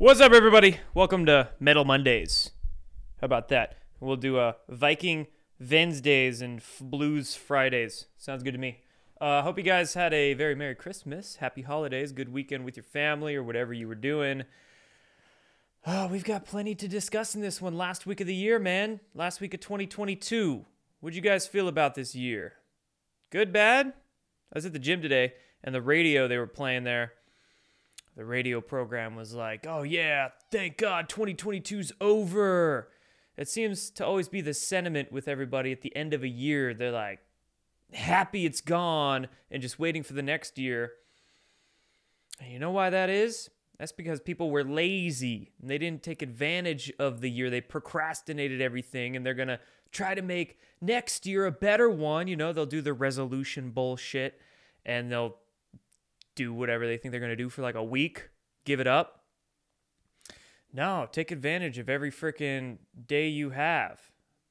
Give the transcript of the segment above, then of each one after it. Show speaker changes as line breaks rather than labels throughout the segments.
What's up, everybody? Welcome to Metal Mondays. How about that? We'll do a Viking Wednesdays and F- Blues Fridays. Sounds good to me. Uh, I hope you guys had a very Merry Christmas, Happy Holidays, good weekend with your family or whatever you were doing. Oh, we've got plenty to discuss in this one. Last week of the year, man. Last week of 2022. What'd you guys feel about this year? Good, bad? I was at the gym today, and the radio they were playing there the radio program was like, "Oh yeah, thank God 2022's over." It seems to always be the sentiment with everybody at the end of a year. They're like happy it's gone and just waiting for the next year. And you know why that is? That's because people were lazy and they didn't take advantage of the year. They procrastinated everything and they're going to try to make next year a better one. You know, they'll do the resolution bullshit and they'll do whatever they think they're going to do for like a week, give it up. No, take advantage of every freaking day you have.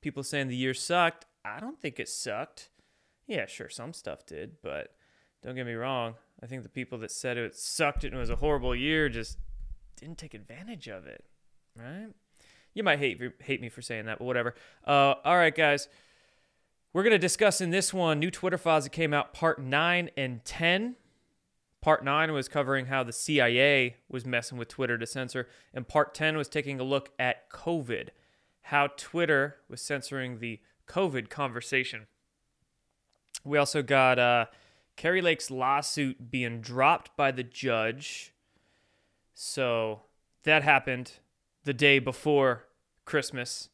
People saying the year sucked. I don't think it sucked. Yeah, sure, some stuff did, but don't get me wrong. I think the people that said it sucked and it was a horrible year just didn't take advantage of it, right? You might hate hate me for saying that, but whatever. Uh, all right, guys. We're to discuss in this one new Twitter files that came out, part 9 and 10. Part 9 was covering how the CIA was messing with Twitter to censor, and part 10 was taking a look at COVID, how Twitter was censoring the COVID conversation. We also got uh, Kari Lake's lawsuit being dropped by the judge. So that happened the day before Christmas.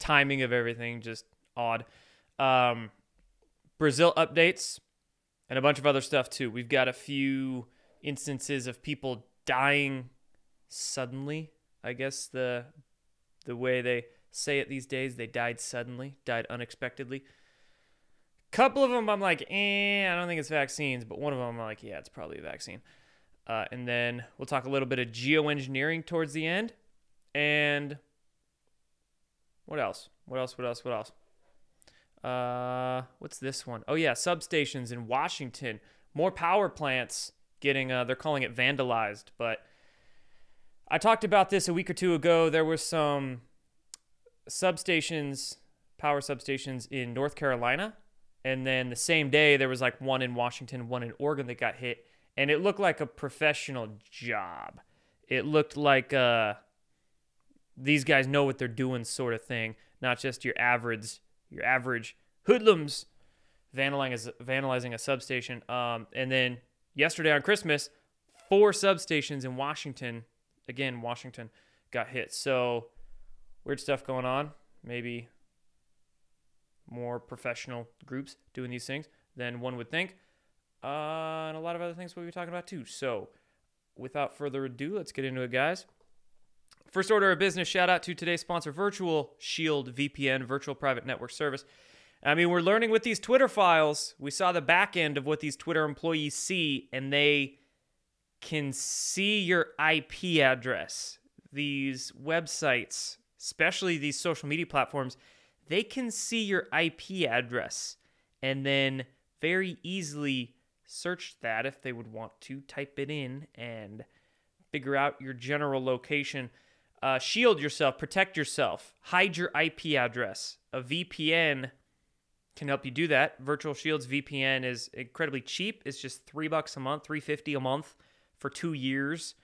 Timing of everything just odd. Um, Brazil updates and a bunch of other stuff too. We've got a few instances of people dying suddenly. I guess the the way they say it these days, they died suddenly, died unexpectedly. Couple of them, I'm like, eh, I don't think it's vaccines, but one of them, I'm like, yeah, it's probably a vaccine. Uh, and then we'll talk a little bit of geoengineering towards the end. And what else? What else? What else? What else? Uh, what's this one? Oh yeah, substations in Washington. More power plants getting. Uh, they're calling it vandalized. But I talked about this a week or two ago. There were some substations, power substations in North Carolina, and then the same day there was like one in Washington, one in Oregon that got hit, and it looked like a professional job. It looked like uh, these guys know what they're doing, sort of thing, not just your average your average hoodlums vandalizing a, vandalizing a substation. Um, and then yesterday on Christmas, four substations in Washington, again, Washington, got hit. So weird stuff going on. Maybe more professional groups doing these things than one would think. Uh, and a lot of other things we'll be talking about too. So without further ado, let's get into it, guys. First order of business, shout out to today's sponsor, Virtual Shield VPN, Virtual Private Network Service. I mean, we're learning with these Twitter files, we saw the back end of what these Twitter employees see, and they can see your IP address. These websites, especially these social media platforms, they can see your IP address and then very easily search that if they would want to type it in and figure out your general location. Uh, shield yourself, protect yourself, hide your IP address. A VPN can help you do that. Virtual Shields VPN is incredibly cheap. It's just three bucks a month, three fifty a month for two years.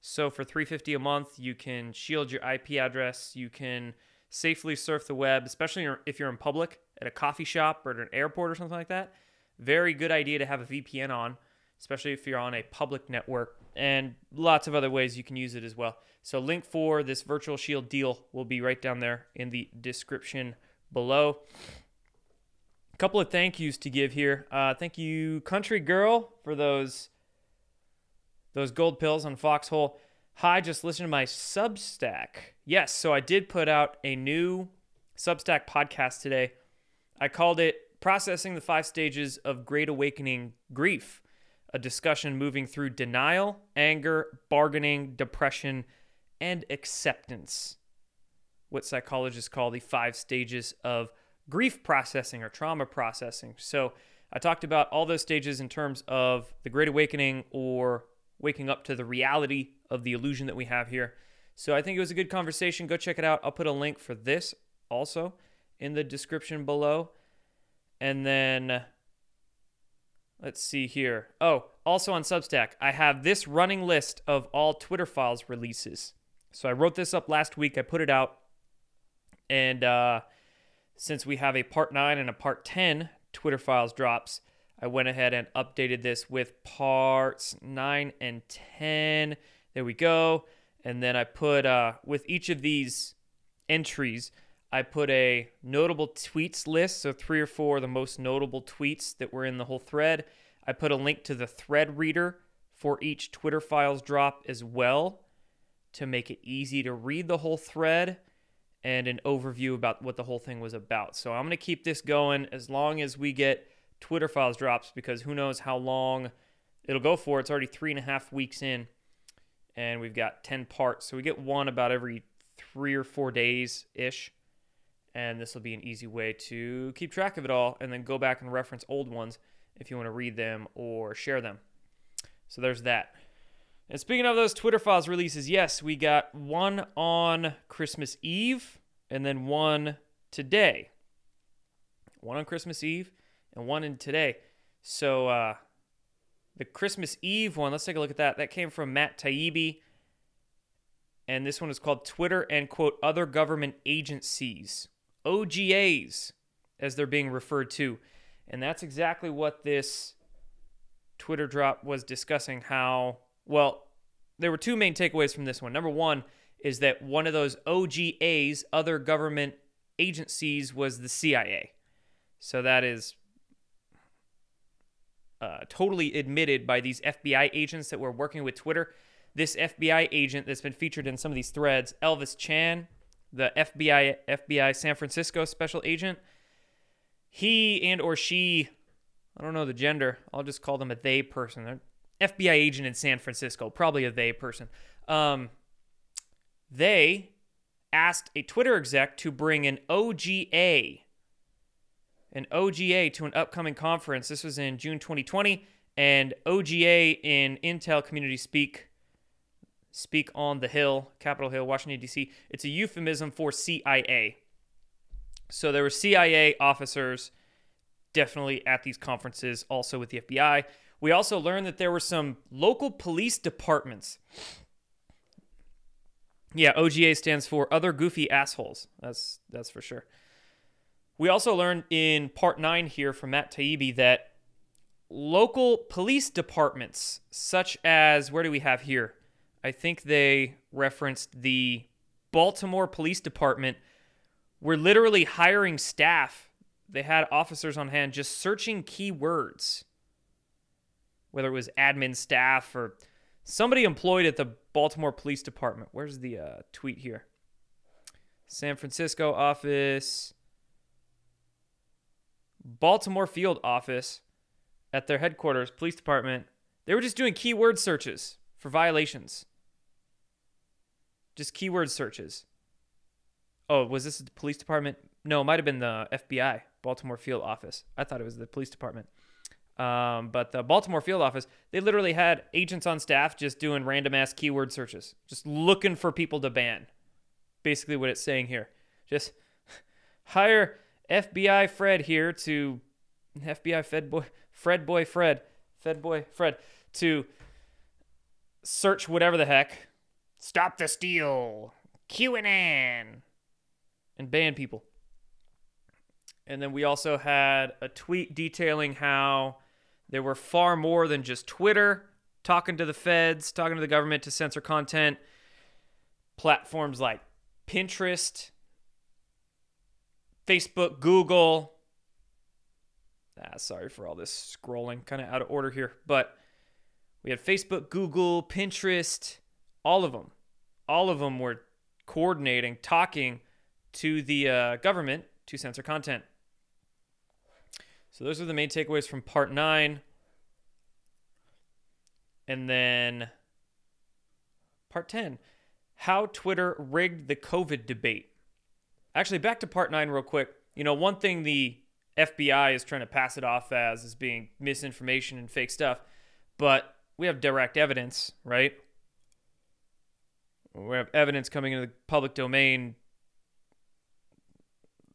So for three fifty a month, you can shield your IP address. You can safely surf the web, especially if you're in public at a coffee shop or at an airport or something like that. Very good idea to have a VPN on, especially if you're on a public network and lots of other ways you can use it as well. So, link for this Virtual Shield deal will be right down there in the description below. A couple of thank yous to give here. Uh, thank you, Country Girl, for those those gold pills on Foxhole. Hi, just listen to my Substack. Yes, so I did put out a new Substack podcast today. I called it Processing the Five Stages of Great Awakening Grief a discussion moving through denial, anger, bargaining, depression, and acceptance. What psychologists call the five stages of grief processing or trauma processing. So, I talked about all those stages in terms of the Great Awakening or waking up to the reality of the illusion that we have here. So I think it was a good conversation. Go check it out. I'll put a link for this also in the description below. And then let's see here. Oh, also on Substack, I have this running list of all Twitter files releases. So I wrote this up last week. I put it out. And uh, since we have a part 9 and a part 10 Twitter files drops, I went ahead and updated this with parts 9 and 10. There we go. And then I put, uh, with each of these entries, I put a notable tweets list. So, three or four of the most notable tweets that were in the whole thread. I put a link to the thread reader for each Twitter files drop as well to make it easy to read the whole thread and an overview about what the whole thing was about. So, I'm going to keep this going as long as we get Twitter files drops because who knows how long it'll go for. It's already three and a half weeks in and we've got 10 parts. So we get one about every three or four days ish. And this will be an easy way to keep track of it all and then go back and reference old ones if you want to read them or share them. So there's that. And speaking of those Twitter files releases, yes, we got one on Christmas Eve and then one today. One on Christmas Eve and one in today. So uh, the Christmas Eve one, let's take a look at that. That came from Matt Taibbi. And this one is called Twitter and quote other government agencies, OGAs, as they're being referred to. And that's exactly what this Twitter drop was discussing. How, well, there were two main takeaways from this one. Number one is that one of those OGAs, other government agencies, was the CIA. So that is uh, totally admitted by these FBI agents that were working with Twitter. This FBI agent that's been featured in some of these threads, Elvis Chan, the FBI FBI San Francisco special agent, he and or she, I don't know the gender. I'll just call them a they person. They're FBI agent in San Francisco, probably a they person. Um, they asked a Twitter exec to bring an OGA an OGA to an upcoming conference. This was in June 2020, and OGA in Intel Community Speak speak on the Hill, Capitol Hill, Washington D.C. It's a euphemism for CIA. So there were CIA officers definitely at these conferences, also with the FBI. We also learned that there were some local police departments. Yeah, OGA stands for other goofy assholes. That's that's for sure. We also learned in part nine here from Matt Taibbi that local police departments, such as where do we have here? I think they referenced the Baltimore Police Department, were literally hiring staff. They had officers on hand just searching keywords, whether it was admin staff or somebody employed at the Baltimore Police Department. Where's the uh, tweet here? San Francisco office. Baltimore field office at their headquarters, police department, they were just doing keyword searches for violations. Just keyword searches. Oh, was this the police department? No, it might have been the FBI, Baltimore field office. I thought it was the police department. Um, but the Baltimore field office, they literally had agents on staff just doing random ass keyword searches, just looking for people to ban. Basically, what it's saying here. Just hire FBI Fred here to FBI Fed boy Fred boy Fred Fed boy Fred to search whatever the heck. Stop the steal. QAnon. And ban people. And then we also had a tweet detailing how there were far more than just Twitter talking to the feds, talking to the government to censor content. Platforms like Pinterest Facebook, Google. Ah, sorry for all this scrolling, kind of out of order here. But we had Facebook, Google, Pinterest, all of them. All of them were coordinating, talking to the uh, government to censor content. So those are the main takeaways from part nine. And then part 10 how Twitter rigged the COVID debate. Actually, back to part nine, real quick. You know, one thing the FBI is trying to pass it off as is being misinformation and fake stuff, but we have direct evidence, right? We have evidence coming into the public domain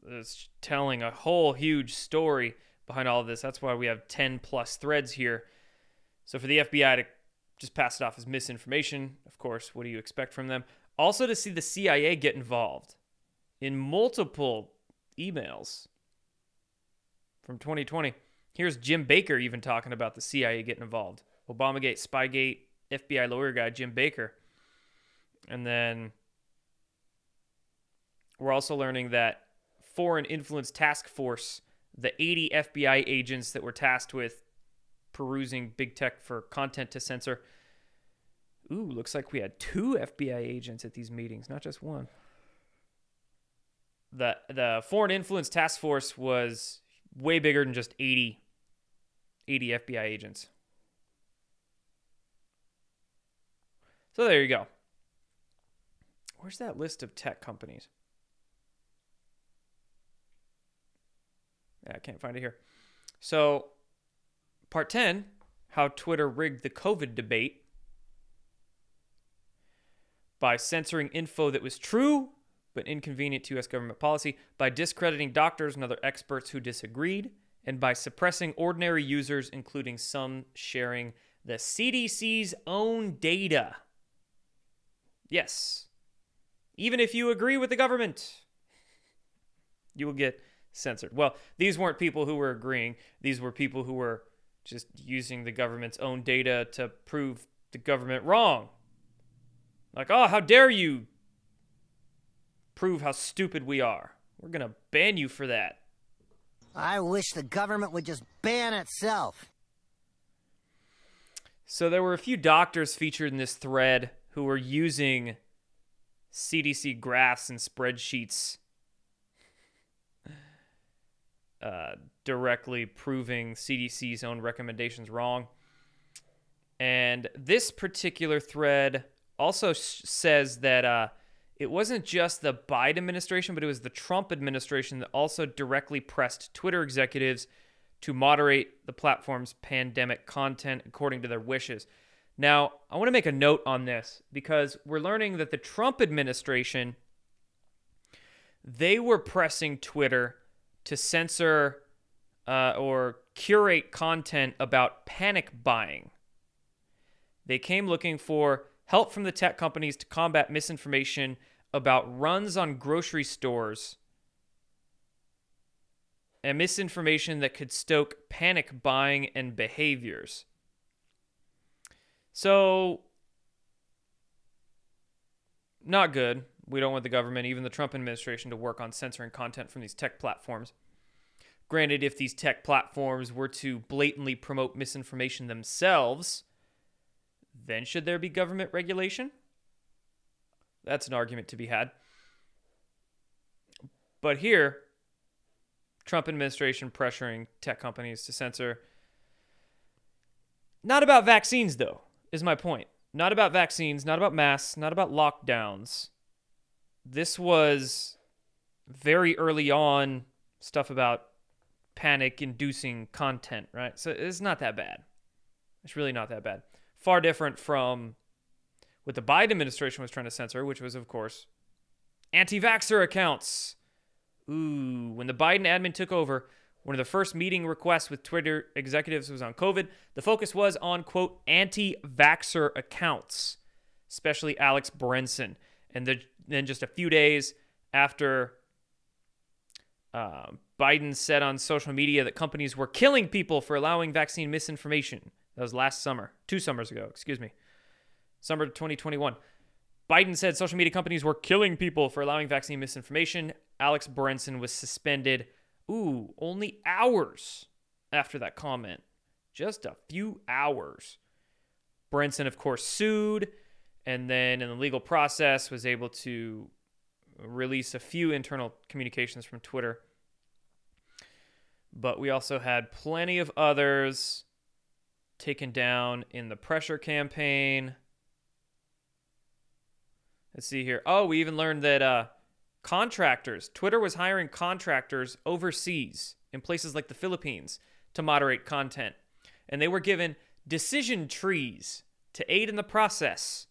that's telling a whole huge story behind all of this. That's why we have 10 plus threads here. So for the FBI to just pass it off as misinformation, of course, what do you expect from them? Also to see the CIA get involved in multiple emails from 2020. Here's Jim Baker even talking about the CIA getting involved. Obamagate, Spygate, FBI lawyer guy Jim Baker. And then we're also learning that Foreign Influence Task Force, the 80 FBI agents that were tasked with perusing big tech for content to censor. Ooh, looks like we had two FBI agents at these meetings, not just one. The the Foreign Influence Task Force was way bigger than just 80 80 FBI agents. So there you go. Where's that list of tech companies? I can't find it here. So, part 10 how Twitter rigged the COVID debate by censoring info that was true but inconvenient to U.S. government policy, by discrediting doctors and other experts who disagreed, and by suppressing ordinary users, including some sharing the CDC's own data. Yes, even if you agree with the government, you will get censored. Well, these weren't people who were agreeing, these were people who were just using the government's own data to prove the government wrong. Like, oh, how dare you prove how stupid we are? We're going to ban you for that.
I wish the government would just ban itself.
So there were a few doctors featured in this thread who were using CDC graphs and spreadsheets uh, directly proving CDC's own recommendations wrong. And this particular thread also sh- says that uh, it wasn't just the Biden administration, but it was the Trump administration that also directly pressed Twitter executives to moderate the platform's pandemic content according to their wishes. Now, I want to make a note on this because we're learning that the Trump administration they were pressing Twitter to censor uh, or curate content about panic buying. They came looking for help from the tech companies to combat misinformation about runs on grocery stores and misinformation that could stoke panic buying and behaviors. So, not good. We don't want the government, even the Trump administration, to work on censoring content from these tech platforms. Granted, if these tech platforms were to blatantly promote misinformation themselves, then should there be government regulation? That's an argument to be had. But here, Trump administration pressuring tech companies to censor. Not about vaccines, though, is my point. Not about vaccines, not about masks, not about lockdowns. This was very early on stuff about panic inducing content, right? So it's not that bad. It's really not that bad. Far different from what the Biden administration was trying to censor, which was, of course, anti vaxxer accounts. Ooh, when the Biden admin took over, one of the first meeting requests with Twitter executives was on COVID. The focus was on, quote, anti vaxxer accounts, especially Alex Berenson. And the, then just a few days after uh, Biden said on social media that companies were killing people for allowing vaccine misinformation. That was last summer, two summers ago, excuse me summer 2021. Biden said social media companies were killing people for allowing vaccine misinformation. Alex Berenson was suspended, ooh, only hours after that comment. Just a few hours. Berenson, of course, sued and then in the legal process was able to release a few internal communications from Twitter. But we also had plenty of others taken down in the pressure campaign. Let's see here. Oh, we even learned that uh, contractors, Twitter was hiring contractors overseas in places like the Philippines to moderate content. And they were given decision trees to aid in the process.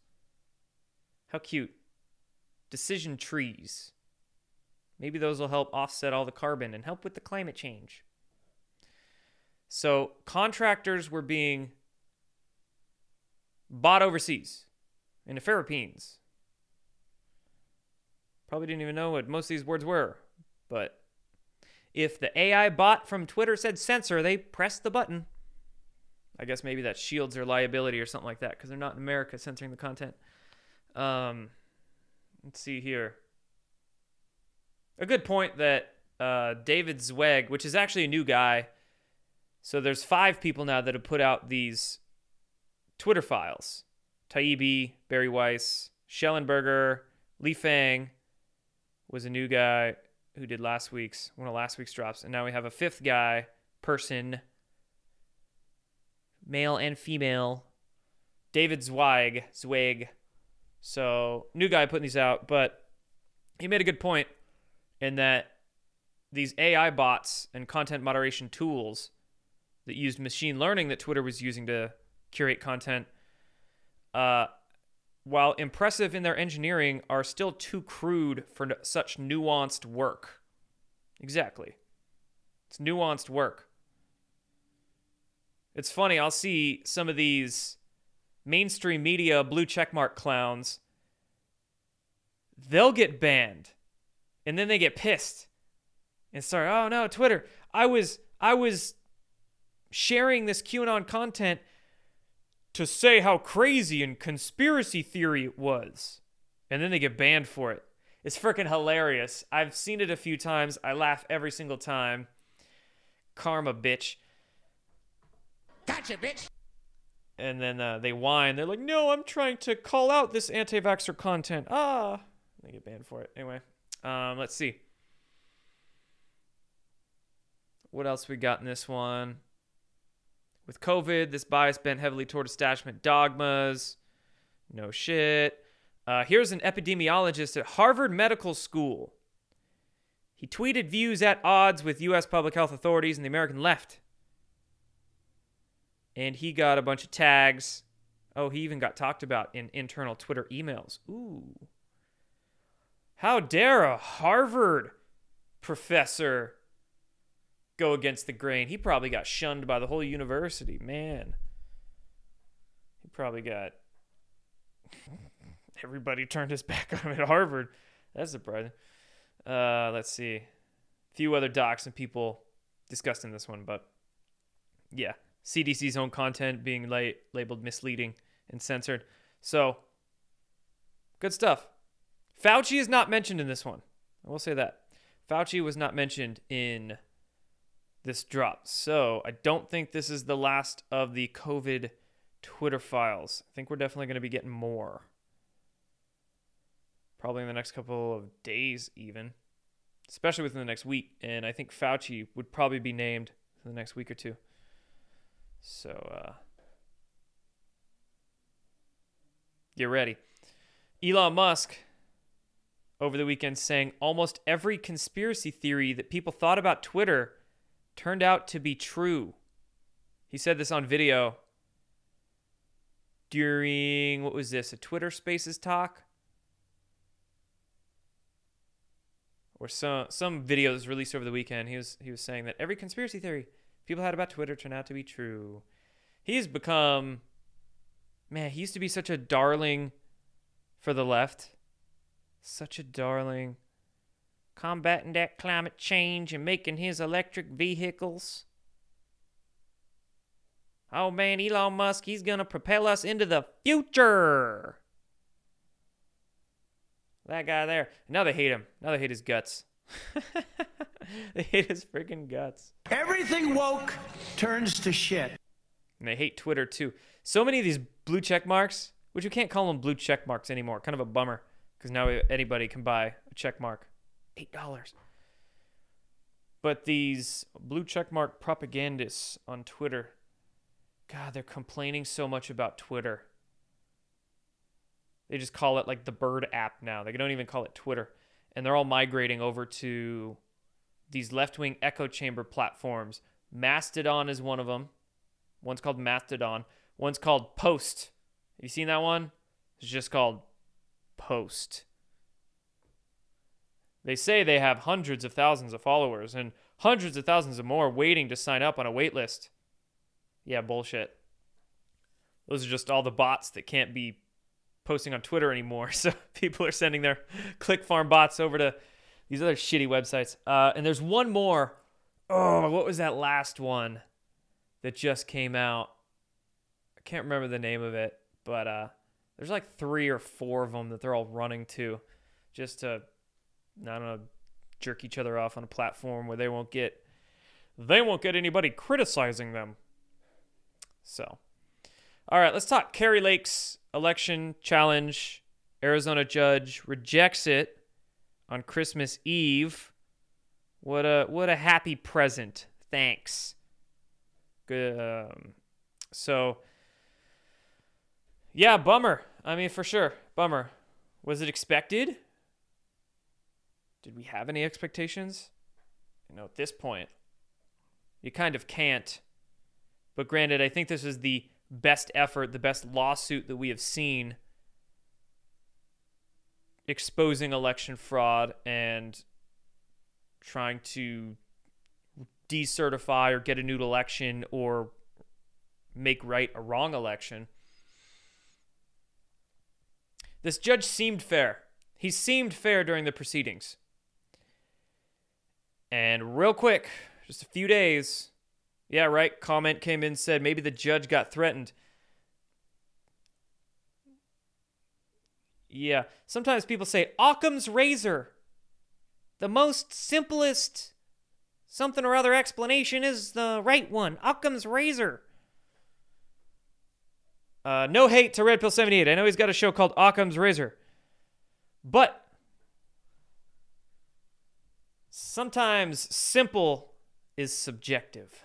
How cute. Decision trees. Maybe those will help offset all the carbon and help with the climate change. So, contractors were being bought overseas in the Philippines. Probably didn't even know what most of these words were, but if the AI bot from Twitter said censor, they pressed the button. I guess maybe that shields their liability or something like that because they're not in America censoring the content. Um, let's see here. A good point that uh, David Zweig, which is actually a new guy, so there's five people now that have put out these Twitter files. Taibbi, Bari Weiss, Shellenberger, Lee Fang was a new guy who did last week's one of last week's drops, and now we have a fifth guy person, male and female, David Zweig, Zweig. So new guy putting these out, but he made a good point in that these AI bots and content moderation tools that used machine learning that Twitter was using to curate content, uh, while impressive in their engineering, are still too crude for such nuanced work. Exactly. It's nuanced work. It's funny, I'll see some of these mainstream media blue checkmark clowns. They'll get banned. And then they get pissed. And start, oh no, Twitter. I was I was sharing this QAnon content to say how crazy and conspiracy theory it was. And then they get banned for it. It's freaking hilarious. I've seen it a few times. I laugh every single time. Karma, bitch.
Gotcha, bitch.
And then uh, they whine. They're like, no, I'm trying to call out this anti vaxxer content. Ah. They get banned for it. Anyway, um, let's see. What else we got in this one? With COVID, this bias bent heavily toward establishment dogmas. No shit. Uh, here's an epidemiologist at Harvard Medical School. He tweeted views at odds with U.S. public health authorities and the American left. And he got a bunch of tags. Oh, he even got talked about in internal Twitter emails. Ooh. How dare a Harvard professor go against the grain. He probably got shunned by the whole university. Man, he probably got everybody turned his back on him at Harvard. That's surprising. Uh, let's see. A few other docs and people discussed in this one, but yeah, CDC's own content being la- labeled misleading and censored. So, good stuff. Fauci is not mentioned in this one. I will say that. Fauci was not mentioned in this drop. So I don't think this is the last of the COVID Twitter files. I think we're definitely going to be getting more. Probably in the next couple of days, even, especially within the next week. And I think Fauci would probably be named in the next week or two. So, uh, get ready. Elon Musk over the weekend saying almost every conspiracy theory that people thought about Twitter turned out to be true. He said this on video during what was this? A Twitter Spaces talk? Or some some video that was released over the weekend. He was he was saying that every conspiracy theory people had about Twitter turned out to be true. He's become man, he used to be such a darling for the left. Such a darling combating that climate change and making his electric vehicles. Oh man, Elon Musk, he's going to propel us into the future. That guy there. Now they hate him. Now they hate his guts. they hate his freaking guts.
Everything woke turns to shit.
And they hate Twitter too. So many of these blue check marks, which you can't call them blue check marks anymore. Kind of a bummer because now anybody can buy a check mark. $8. But these blue checkmark propagandists on Twitter, God, they're complaining so much about Twitter. They just call it like the Bird app now. They don't even call it Twitter. And they're all migrating over to these left wing echo chamber platforms. Mastodon is one of them. One's called Mastodon. One's called Post. Have you seen that one? It's just called Post. They say they have hundreds of thousands of followers and hundreds of thousands of more waiting to sign up on a wait list. Yeah, bullshit. Those are just all the bots that can't be posting on Twitter anymore. So people are sending their click farm bots over to these other shitty websites. Uh, and there's one more. Oh, what was that last one that just came out? I can't remember the name of it, but uh, there's like three or four of them that they're all running to just to, I don't know, jerk each other off on a platform where they won't get they won't get anybody criticizing them. So, all right, let's talk Kari Lake's election challenge. Arizona judge rejects it on Christmas Eve. What a what a happy present. Thanks. Good. Um, so, yeah, bummer. I mean, for sure, bummer. Was it expected? Did we have any expectations? You know, at this point, you kind of can't. But granted, I think this is the best effort, the best lawsuit that we have seen exposing election fraud and trying to decertify or get a new election or make right a wrong election. This judge seemed fair. He seemed fair during the proceedings. And real quick, just a few days, yeah, right, comment came in said maybe the judge got threatened. Yeah, sometimes people say Occam's razor. The most simplest something or other explanation is the right one. Occam's razor. Uh, no hate to Red Pill 78. I know he's got a show called Occam's Razor. But sometimes simple is subjective,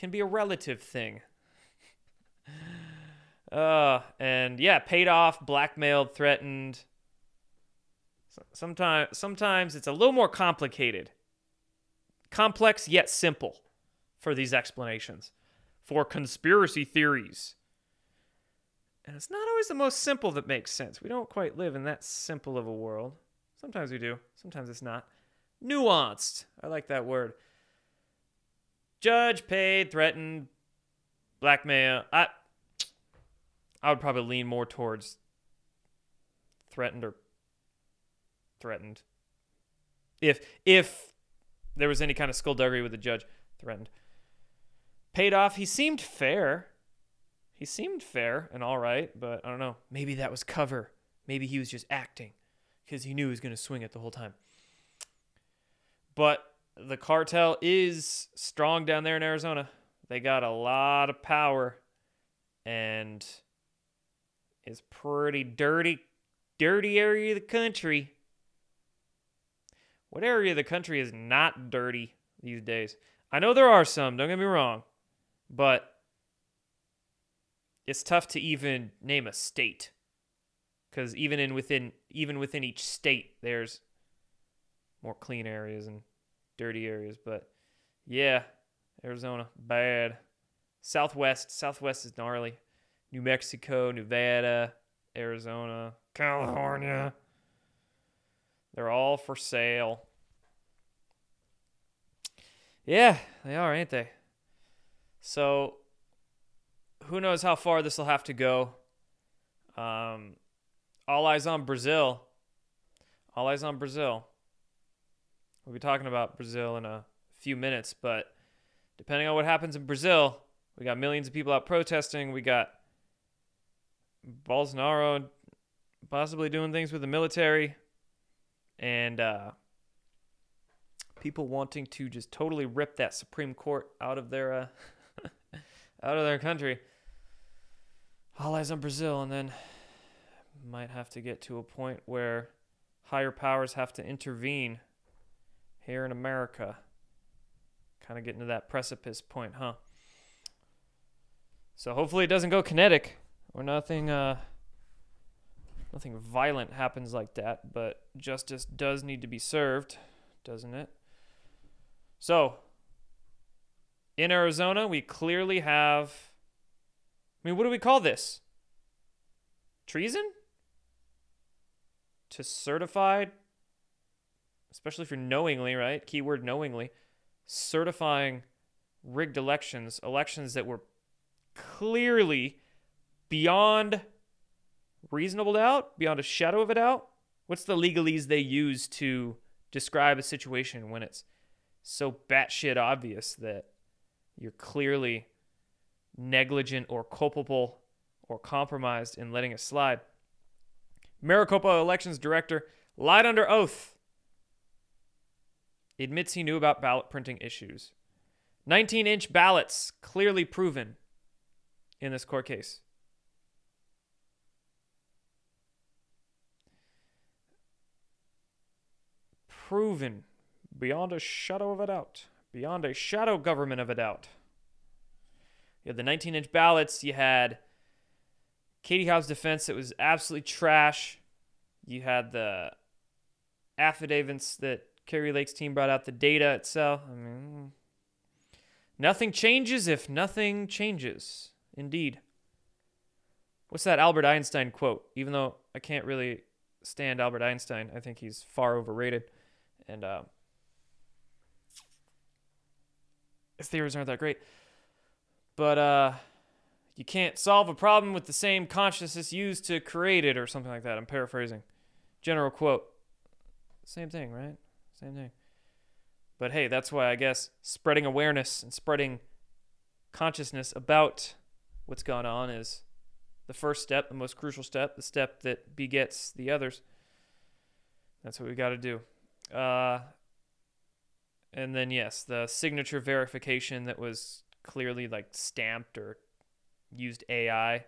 can be a relative thing. Uh, and yeah, paid off, blackmailed, threatened. Sometimes, sometimes it's a little more complicated, complex yet simple, for these explanations, for conspiracy theories. And it's not always the most simple that makes sense. We don't quite live in that simple of a world. Sometimes we do. Sometimes it's not. Nuanced. I like that word. Judge paid, threatened, blackmail. I I would probably lean more towards threatened or threatened. If if there was any kind of skullduggery with the judge, threatened. Paid off. He seemed fair. He seemed fair and all right, but I don't know. Maybe that was cover. Maybe he was just acting because he knew he was going to swing it the whole time. But the cartel is strong down there in Arizona. They got a lot of power and it's pretty dirty dirty area of the country. What area of the country is not dirty these days? I know there are some, don't get me wrong, but it's tough to even name a state because even in within even within each state there's more clean areas and dirty areas. But yeah, Arizona, bad. Southwest, Southwest is gnarly. New Mexico, Nevada, Arizona, California. They're all for sale. Yeah, they are, ain't they? So, who knows how far this will have to go? Um, all eyes on Brazil. All eyes on Brazil. We'll be talking about Brazil in a few minutes, but depending on what happens in Brazil, we got millions of people out protesting. We got Bolsonaro possibly doing things with the military, and uh, people wanting to just totally rip that Supreme Court out of their uh, out of their country. All eyes on Brazil, and then might have to get to a point where higher powers have to intervene here in America. Kind of getting to that precipice point, huh? So hopefully it doesn't go kinetic or nothing uh nothing violent happens like that, but justice does need to be served, doesn't it? So, in Arizona, we clearly have. I mean, what do we call this? Treason? To certified, especially if you're knowingly, right? Keyword knowingly, certifying rigged elections, elections that were clearly beyond reasonable doubt, beyond a shadow of a doubt. What's the legalese they use to describe a situation when it's so batshit obvious that you're clearly negligent or culpable or compromised in letting it slide? Maricopa elections director lied under oath. Admits he knew about ballot printing issues. 19 inch ballots clearly proven in this court case. Proven beyond a shadow of a doubt. Beyond a shadow government of a doubt. You had the 19 inch ballots. You had Katie Hobbs' defense that was absolutely trash. You had the affidavits that Kari Lake's team brought out, the data itself. I mean, nothing changes if nothing changes. Indeed. What's that Albert Einstein quote? Even though I can't really stand Albert Einstein, I think he's far overrated. And uh, his theories aren't that great. But uh, you can't solve a problem with the same consciousness used to create it, or something like that. I'm paraphrasing. General quote. Same thing, right? Same thing. But hey, that's why I guess spreading awareness and spreading consciousness about what's gone on is the first step, the most crucial step, the step that begets the others. That's what we got to do. Uh, and then, yes, the signature verification that was clearly like stamped or used AI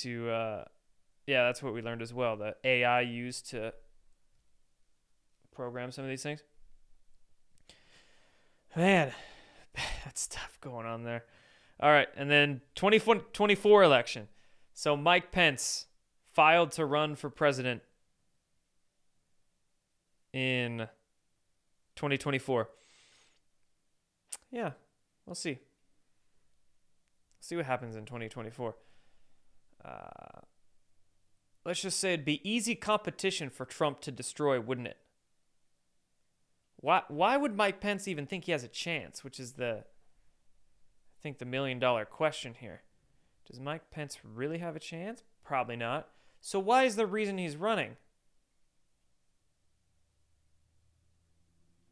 to, uh, yeah, that's what we learned as well. The AI used to program some of these things. Man, that's stuff going on there. All right, and then 2024 election. So Mike Pence filed to run for president in 2024. Yeah, we'll see. See what happens in 2024. Uh, let's just say it'd be easy competition for Trump to destroy, wouldn't it? Why why would Mike Pence even think he has a chance, which is the I think the million dollar question here. Does Mike Pence really have a chance? Probably not. So why is the reason he's running?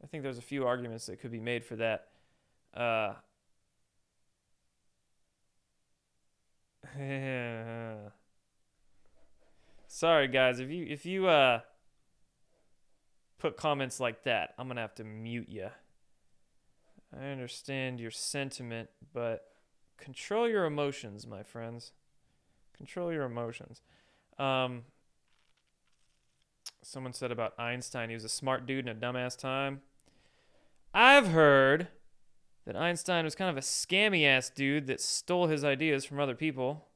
I think there's a few arguments that could be made for that. Uh, sorry guys, if you if you uh put comments like that, I'm gonna have to mute you. I understand your sentiment, but control your emotions, my friends. Control your emotions. Um, someone said about Einstein, he was a smart dude in a dumbass time. I've heard that Einstein was kind of a scammy ass dude that stole his ideas from other people,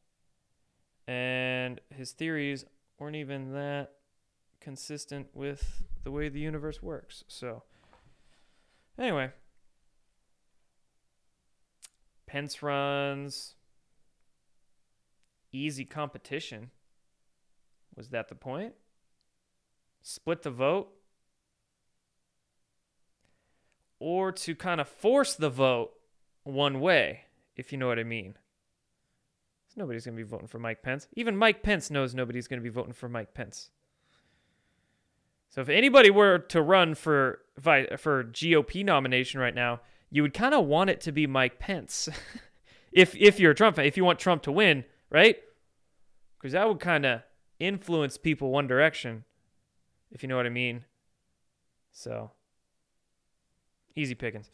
and his theories weren't even that consistent with the way the universe works. So, anyway, Pence runs, easy competition. Was that the point? Split the vote? or to kind of force the vote one way, if you know what I mean. Nobody's going to be voting for Mike Pence. Even Mike Pence knows nobody's going to be voting for Mike Pence. So if anybody were to run for for GOP nomination right now, you would kind of want it to be Mike Pence. if if you're a Trump fan, if you want Trump to win, right? Because that would kind of influence people one direction, if you know what I mean. So Easy pickings.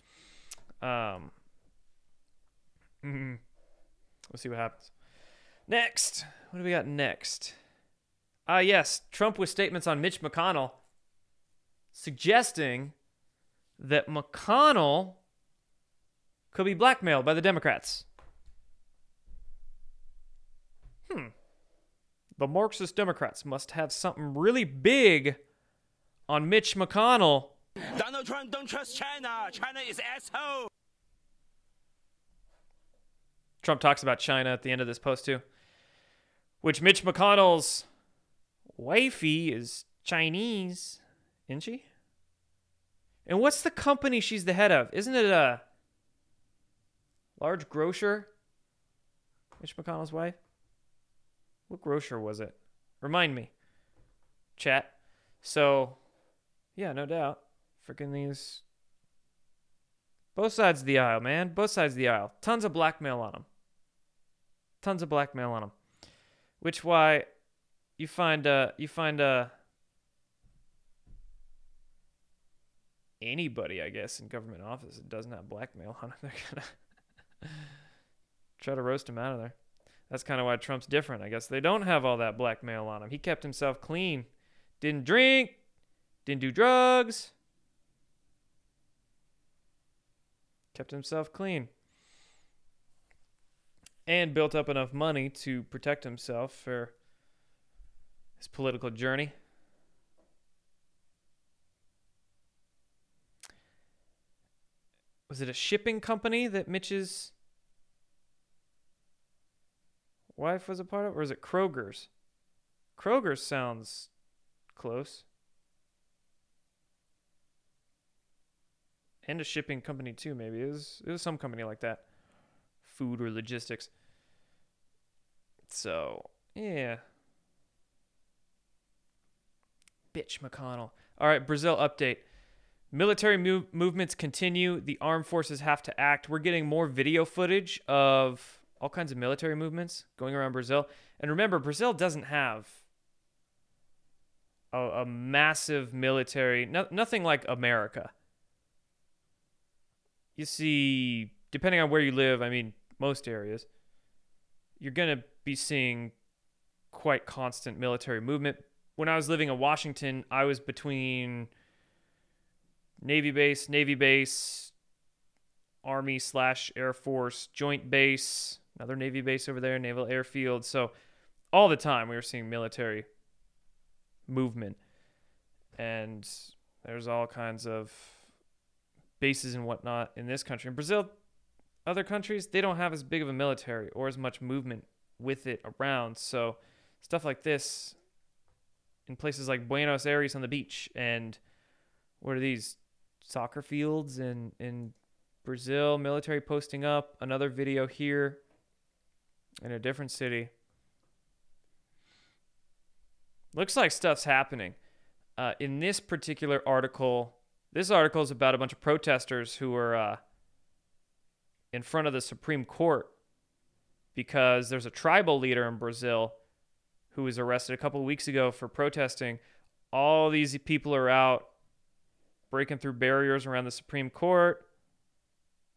Um, mm-hmm. We'll see what happens. Next, what do we got next? Ah, uh, yes, Trump with statements on Mitch McConnell suggesting that McConnell could be blackmailed by the Democrats. Hmm. The Marxist Democrats must have something really big on Mitch McConnell
Donald Trump don't trust China. China is asshole.
Trump talks about China at the end of this post too, which Mitch McConnell's wifey is Chinese, isn't she? And what's the company she's the head of? Isn't it a large grocer? Mitch McConnell's wife? What grocer was it? Remind me. Chat. So, yeah, no doubt. Freaking these. Both sides of the aisle, man. Both sides of the aisle. Tons of blackmail on them. Tons of blackmail on them. Which why you find uh you find uh anybody, I guess, in government office that doesn't have blackmail on it, they're gonna try to roast him out of there. That's kind of why Trump's different. I guess they don't have all that blackmail on him. He kept himself clean. Didn't drink, didn't do drugs. Kept himself clean. And built up enough money to protect himself for his political journey. Was it a shipping company that Mitch's wife was a part of? Or is it Kroger's? Kroger's sounds close. And a shipping company too, maybe. It was it was some company like that. Food or logistics. So yeah. Bitch McConnell. All right, Brazil update. Military move- movements continue. The armed forces have to act. We're getting more video footage of all kinds of military movements going around Brazil. And remember, Brazil doesn't have a, a massive military, no, nothing like America. You see, depending on where you live, I mean, most areas, you're going to be seeing quite constant military movement. When I was living in Washington, I was between Navy base, Navy base, Army slash Air Force joint base, another Navy base over there, Naval Airfield. So all the time we were seeing military movement. And there's all kinds of bases and whatnot in this country. In Brazil, other countries, they don't have as big of a military or as much movement with it around. So stuff like this in places like Buenos Aires on the beach and what are these soccer fields in in Brazil, military posting up, another video here in a different city. Looks like stuff's happening. Uh, in this particular article, this article is about a bunch of protesters who are uh, in front of the Supreme Court because there's a tribal leader in Brazil who was arrested a couple weeks ago for protesting. All these people are out breaking through barriers around the Supreme Court.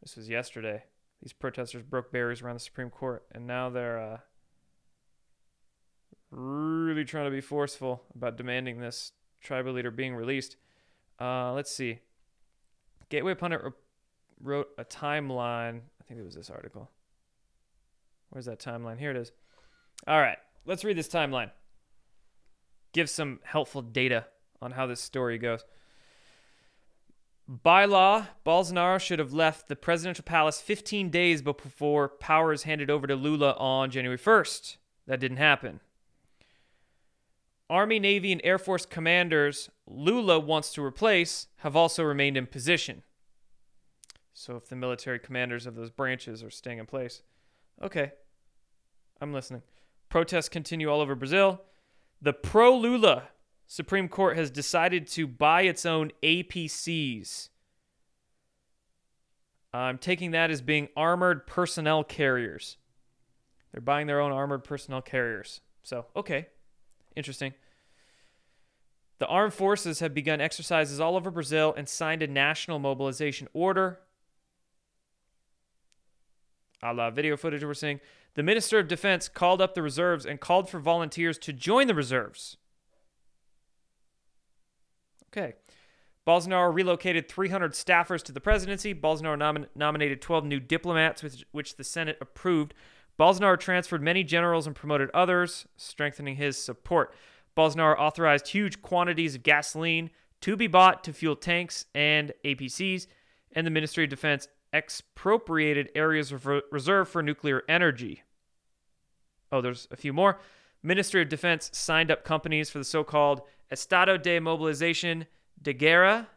This was yesterday. These protesters broke barriers around the Supreme Court, and now they're uh, really trying to be forceful about demanding this tribal leader being released. Uh, let's see. Gateway Pundit wrote a timeline. I think it was this article. Where's that timeline? Here it is. All right, let's read this timeline. Give some helpful data on how this story goes. By law, Bolsonaro should have left the presidential palace 15 days before power is handed over to Lula on January 1st. That didn't happen. Army, Navy, and Air Force commanders Lula wants to replace have also remained in position. So if the military commanders of those branches are staying in place. Okay, I'm listening. Protests continue all over Brazil. The pro Lula Supreme Court has decided to buy its own APCs. I'm taking that as being armored personnel carriers. They're buying their own armored personnel carriers. So, okay. Interesting. The armed forces have begun exercises all over Brazil and signed a national mobilization order. A la video footage we're seeing. The Minister of Defense called up the reserves and called for volunteers to join the reserves. Okay. Bolsonaro relocated 300 staffers to the presidency. Bolsonaro nom- nominated 12 new diplomats, which, which the Senate approved. Bolsonaro transferred many generals and promoted others, strengthening his support. Bolsonaro authorized huge quantities of gasoline to be bought to fuel tanks and APCs, and the Ministry of Defense expropriated areas reserved for nuclear energy. Oh, there's a few more. Ministry of Defense signed up companies for the so called Estado de Movilización de Guerra,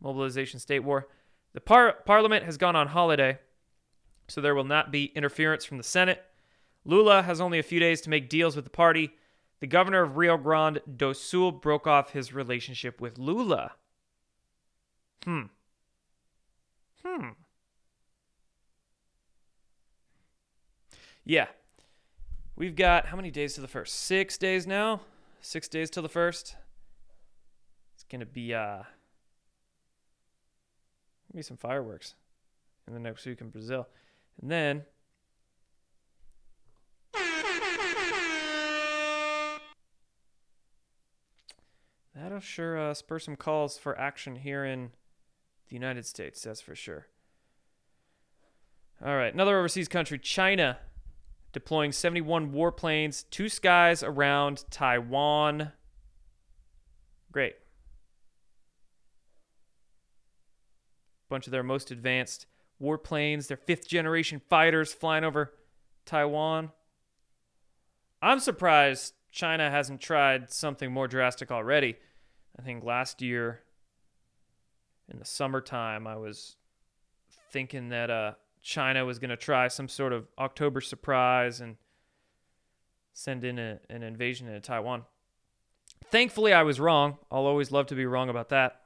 mobilization state war. The par- parliament has gone on holiday, so there will not be interference from the Senate. Lula has only a few days to make deals with the party. The governor of Rio Grande do Sul broke off his relationship with Lula. Hmm. Hmm. Yeah. We've got how many days to the first? Six days now? Six days till the first. Gonna be uh maybe some fireworks in the next week in Brazil. And then that'll sure uh, spur some calls for action here in the United States, that's for sure. All right, another overseas country, China, deploying 71 warplanes, to skies around Taiwan. Great. Bunch of their most advanced warplanes, their fifth generation fighters flying over Taiwan. I'm surprised China hasn't tried something more drastic already. I think last year in the summertime, I was thinking that uh, China was going to try some sort of October surprise and send in a, an invasion into Taiwan. Thankfully, I was wrong. I'll always love to be wrong about that.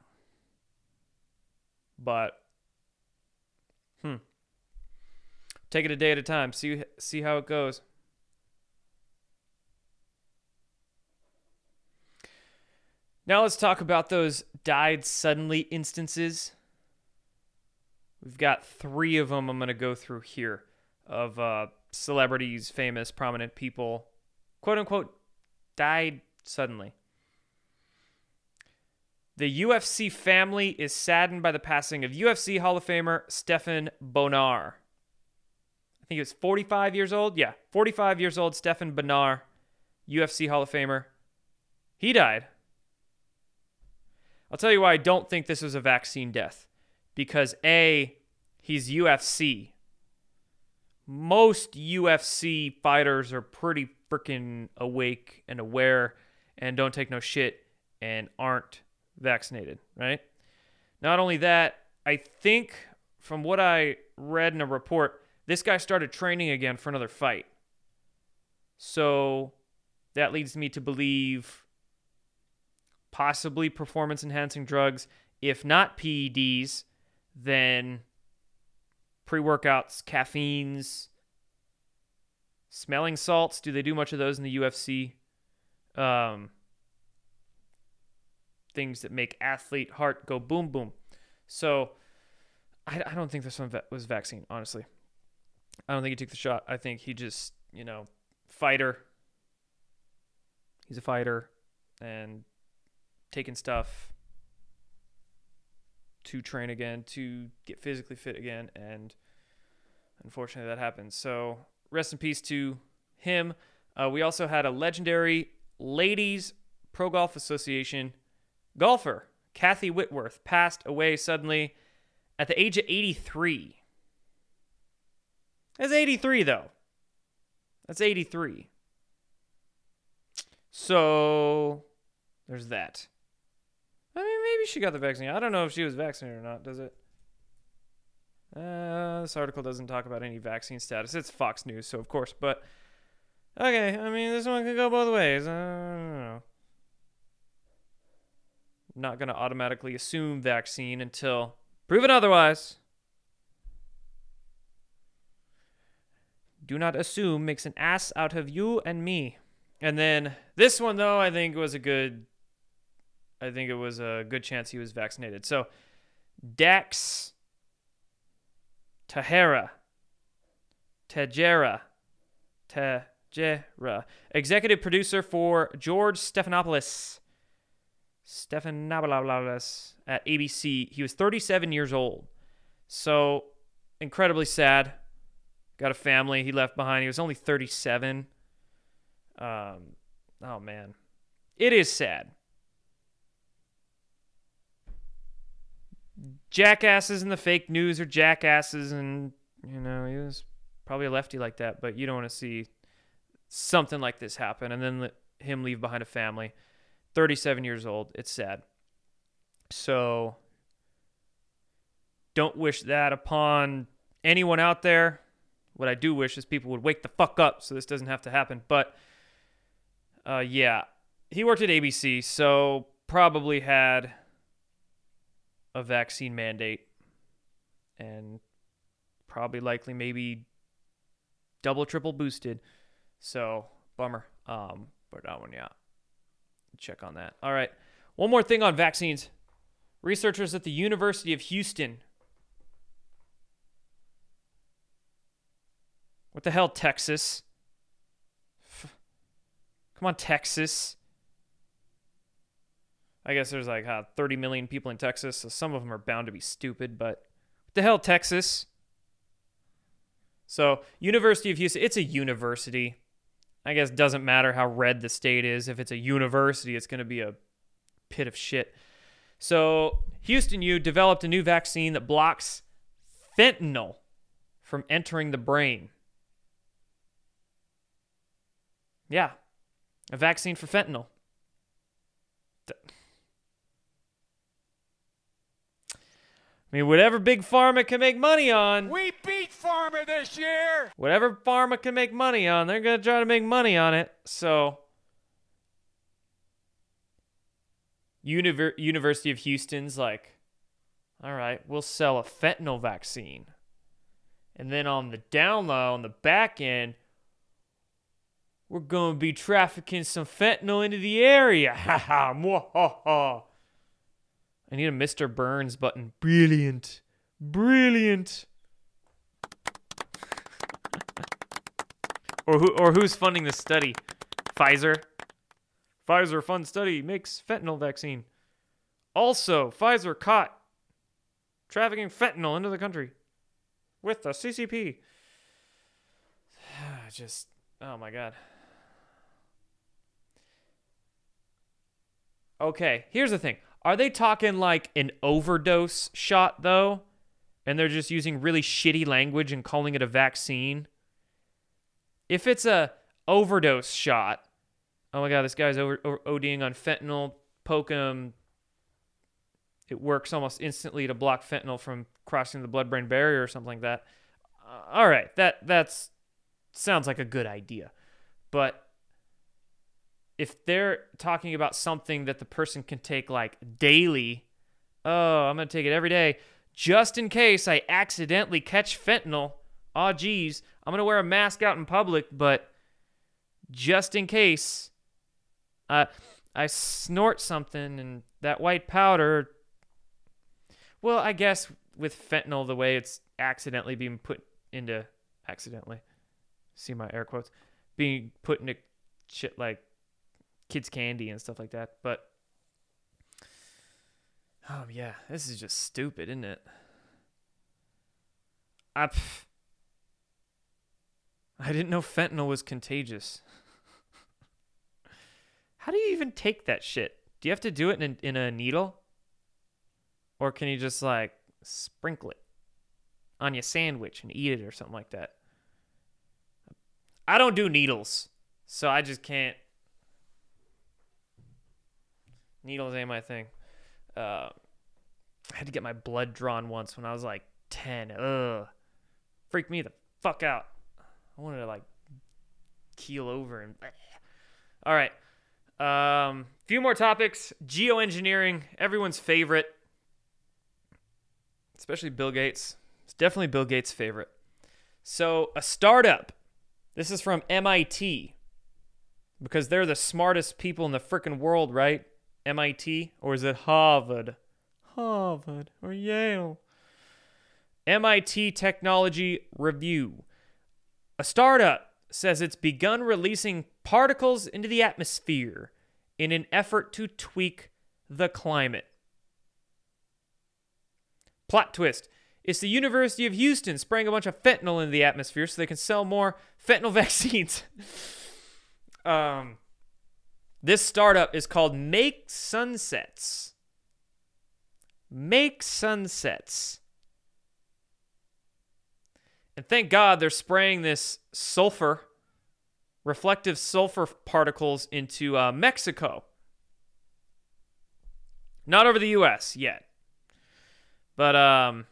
But, hmm. Take it a day at a time. See see how it goes. Now let's talk about those died suddenly instances. We've got three of them I'm going to go through here of uh, celebrities, famous, prominent people, quote unquote, died suddenly. The UFC family is saddened by the passing of UFC Hall of Famer Stephan Bonnar. I think he was 45 years old. Yeah, 45 years old, Stephan Bonnar, UFC Hall of Famer. He died. I'll tell you why I don't think this was a vaccine death. Because A, he's UFC. Most UFC fighters are pretty freaking awake and aware and don't take no shit and aren't vaccinated, right? Not only that, I think from what I read in a report, this guy started training again for another fight. So that leads me to believe possibly performance enhancing drugs. If not PEDs, then pre workouts, caffeines, smelling salts. Do they do much of those in the UFC? Um, things that make athlete heart go boom boom. So I, I don't think this one was vaccine, honestly. I don't think he took the shot. I think he just, you know, fighter. He's a fighter and taking stuff to train again, to get physically fit again, and unfortunately that happened. So rest in peace to him. Uh, we also had a legendary ladies pro golf association golfer, Kathy Whitworth, passed away suddenly at the age of 83. That's 83 though. That's 83. So there's that. I mean, maybe she got the vaccine. I don't know if she was vaccinated or not. Does it? Uh, this article doesn't talk about any vaccine status. It's Fox News, so of course. But okay, I mean, this one could go both ways. I don't know. Not gonna automatically assume vaccine until proven otherwise. Do not assume makes an ass out of you and me. And then this one though, I think was a good I think it was a good chance he was vaccinated. So Dax Tahera Tejera Tejera executive producer for George Stephanopoulos Stephanopoulos at ABC. He was 37 years old. So incredibly sad got a family he left behind. He was only 37. Um, oh man, it is sad. jackasses in the fake news are jackasses, and you know he was probably a lefty like that. But you don't want to see something like this happen, and then him leave behind a family. 37 years old. It's sad. So don't wish that upon anyone out there. What I do wish is people would wake the fuck up so this doesn't have to happen. But uh, yeah, he worked at ABC, so probably had a vaccine mandate and probably likely maybe double triple boosted. So bummer. Um, but that one, yeah. Check on that. All right. One more thing on vaccines. Researchers at the University of Houston. What the hell, Texas? Come on, Texas. I guess there's like uh, 30 million people in Texas, so some of them are bound to be stupid, but what the hell, Texas? So, University of Houston, it's a university. I guess doesn't matter how red the state is. If it's a university, it's going to be a pit of shit. So, Houston U developed a new vaccine that blocks fentanyl from entering the brain. Yeah, a vaccine for fentanyl. I mean, whatever big pharma can make money on.
We beat Pharma this year.
Whatever pharma can make money on, they're going to try to make money on it. So, Univer- University of Houston's like, all right, we'll sell a fentanyl vaccine. And then on the down low, on the back end, we're going to be trafficking some fentanyl into the area. Ha Ha ha, I need a Mr. Burns button. Brilliant. Brilliant. or who or who's funding this study? Pfizer. Pfizer fund study makes fentanyl vaccine. Also, Pfizer caught trafficking fentanyl into the country with the CCP. Just oh my god. Okay, here's the thing. Are they talking like an overdose shot though? And they're just using really shitty language and calling it a vaccine? If it's a overdose shot, oh my god, this guy's over, over ODing on fentanyl, poke him. It works almost instantly to block fentanyl from crossing the blood-brain barrier or something like that. Uh, all right, that that's sounds like a good idea. But if they're talking about something that the person can take like daily, oh, I'm going to take it every day just in case I accidentally catch fentanyl. Oh, geez, I'm going to wear a mask out in public, but just in case uh, I snort something and that white powder. Well, I guess with fentanyl, the way it's accidentally being put into accidentally, see my air quotes, being put into shit like kids candy and stuff like that. But oh yeah, this is just stupid, isn't it? I pff, I didn't know fentanyl was contagious. How do you even take that shit? Do you have to do it in a, in a needle? Or can you just like sprinkle it on your sandwich and eat it or something like that? I don't do needles, so I just can't Needles ain't my thing. Uh, I had to get my blood drawn once when I was like 10. Ugh. Freaked me the fuck out. I wanted to like keel over and. All right. Um, few more topics. Geoengineering, everyone's favorite, especially Bill Gates. It's definitely Bill Gates' favorite. So, a startup. This is from MIT because they're the smartest people in the freaking world, right? MIT or is it Harvard? Harvard or Yale? MIT Technology Review. A startup says it's begun releasing particles into the atmosphere in an effort to tweak the climate. Plot twist. It's the University of Houston spraying a bunch of fentanyl into the atmosphere so they can sell more fentanyl vaccines. um, this startup is called Make Sunsets. make sunsets. And thank God they're spraying this sulfur, reflective sulfur particles into uh, Mexico. Not over the U.S. yet, but um,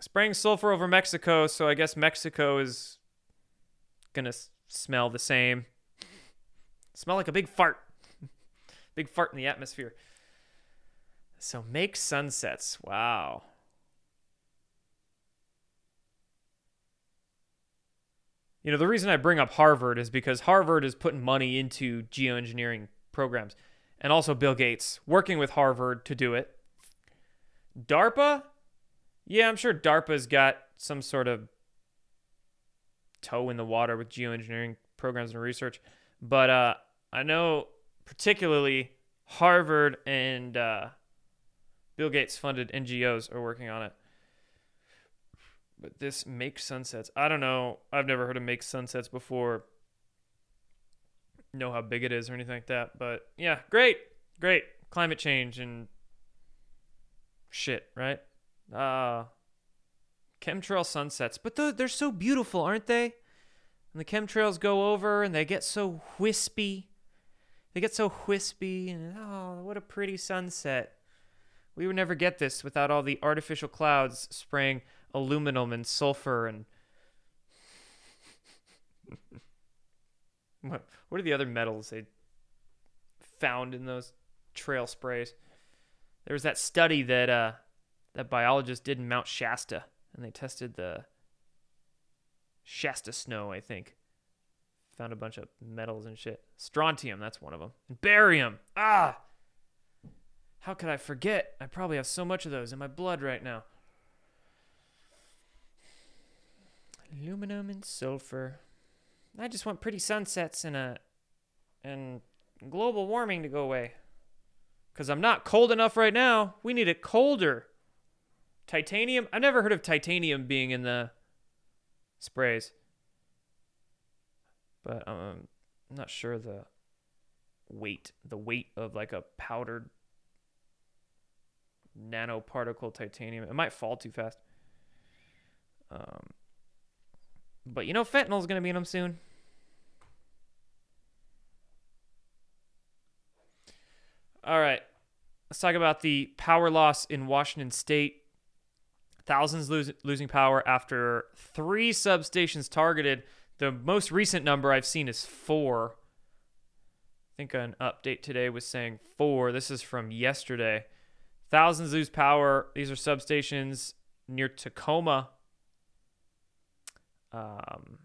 spraying sulfur over Mexico. So I guess Mexico is gonna s- smell the same. Smell like a big fart. Big fart in the atmosphere. So make sunsets. Wow. You know, the reason I bring up Harvard is because Harvard is putting money into geoengineering programs and also Bill Gates working with Harvard to do it. DARPA? Yeah, I'm sure DARPA's got some sort of toe in the water with geoengineering programs and research. But uh, I know particularly Harvard and uh, Bill Gates funded NGOs are working on it. But this Make Sunsets, I don't know. I've never heard of Make Sunsets before. Know how big it is or anything like that. But yeah, great. Great. Climate change and shit, right? Uh chemtrail sunsets. But th- they're so beautiful, aren't they? And the chemtrails go over and they get so wispy. They get so wispy and oh, what a pretty sunset. We would never get this without all the artificial clouds spraying aluminum and sulfur and what what are the other metals they found in those trail sprays? There was that study that uh that biologists did in Mount Shasta and they tested the Shasta snow, I think. Found a bunch of metals and shit. Strontium, that's one of them. And barium. Ah! How could I forget? I probably have so much of those in my blood right now. Aluminum and sulfur. I just want pretty sunsets and a and global warming to go away. Cause I'm not cold enough right now. We need it colder. Titanium. I've never heard of titanium being in the sprays, but um, I'm not sure the weight, the weight of like a powdered nanoparticle titanium. It might fall too fast. Um, but you know, fentanyl's gonna be in them soon. All right, let's talk about the power loss in Washington State. Thousands lose, losing power after three substations targeted. The most recent number I've seen is four. I think an update today was saying four. This is from yesterday. Thousands lose power. These are substations near Tacoma. Um,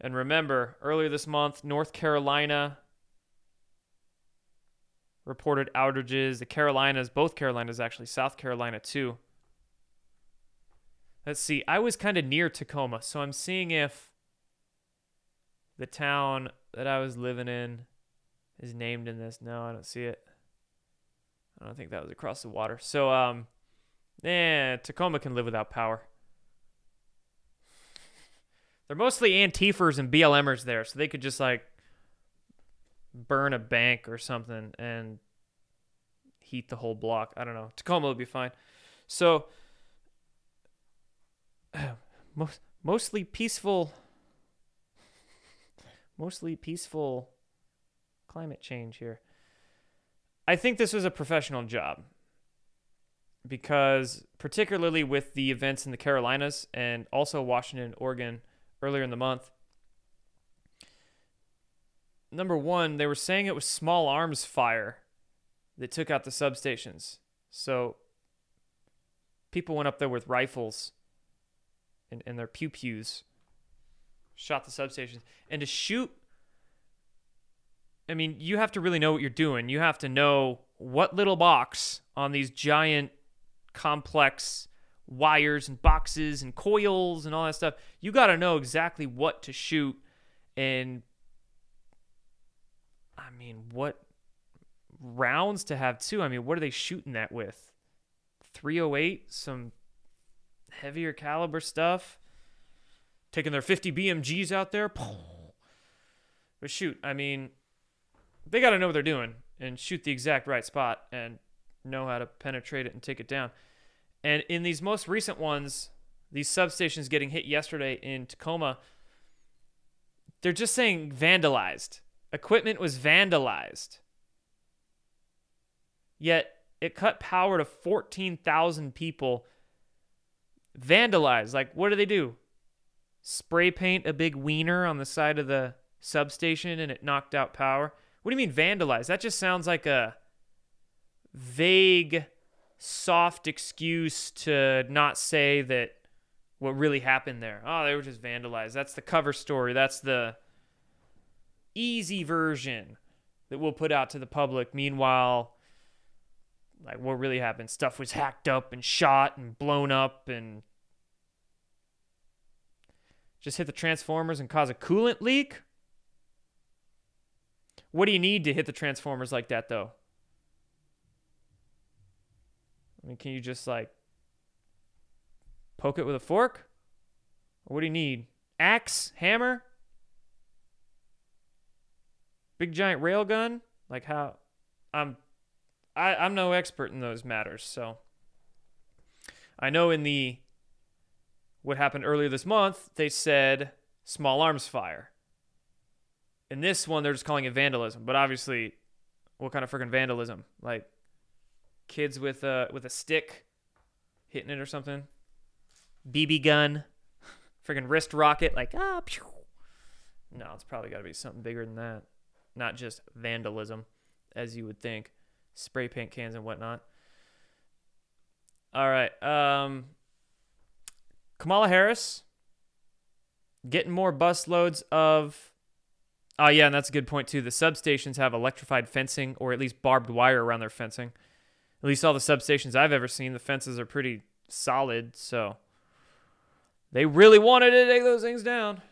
and remember, earlier this month, North Carolina reported outages. The Carolinas, both Carolinas actually, South Carolina too. Let's see. I was kind of near Tacoma, so I'm seeing if the town that I was living in is named in this. No, I don't see it. I don't think that was across the water. So, um, yeah, Tacoma can live without power. They're mostly Antifers and BLMers there, so they could just like burn a bank or something and heat the whole block. I don't know. Tacoma would be fine. So, most, mostly peaceful, mostly peaceful climate change here. I think this was a professional job because, particularly with the events in the Carolinas and also Washington, Oregon earlier in the month, number one, they were saying it was small arms fire that took out the substations. So people went up there with rifles and, and their pew pews, shot the substations. And to shoot, I mean, you have to really know what you're doing. You have to know what little box on these giant, complex wires and boxes and coils and all that stuff. You got to know exactly what to shoot and I mean, what rounds to have too? I mean, what are they shooting that with? 308, some heavier caliber stuff. Taking their 50 BMGs out there. But shoot, I mean, they got to know what they're doing and shoot the exact right spot. And know how to penetrate it and take it down. And in these most recent ones, these substations getting hit yesterday in Tacoma, they're just saying vandalized. Equipment was vandalized. Yet it cut power to 14,000 people. Vandalized. Like, what do they do? Spray paint a big wiener on the side of the substation and it knocked out power? What do you mean vandalize? That just sounds like a vague, soft excuse to not say that what really happened there. Oh, they were just vandalized. That's the cover story. That's the easy version that we'll put out to the public. Meanwhile, like what really happened, stuff was hacked up and shot and blown up and just hit the transformers and cause a coolant leak. What do you need to hit the transformers like that though? I mean, can you just like poke it with a fork? Or what do you need? Axe? Hammer? Big giant rail gun? Like how I'm I, I'm no expert in those matters, so I know in the what happened earlier this month, they said small arms fire. In this one, they're just calling it vandalism, but obviously, what kind of freaking vandalism? Like kids with a with a stick hitting it or something? BB gun, freaking wrist rocket, like ah. Pew. No, it's probably got to be something bigger than that, not just vandalism, as you would think, spray paint cans and whatnot. All right, um, Kamala Harris getting more bus loads of. Oh yeah, and that's a good point too. The substations have electrified fencing, or at least barbed wire around their fencing. At least all the substations I've ever seen, the fences are pretty solid. So they really wanted to take those things down.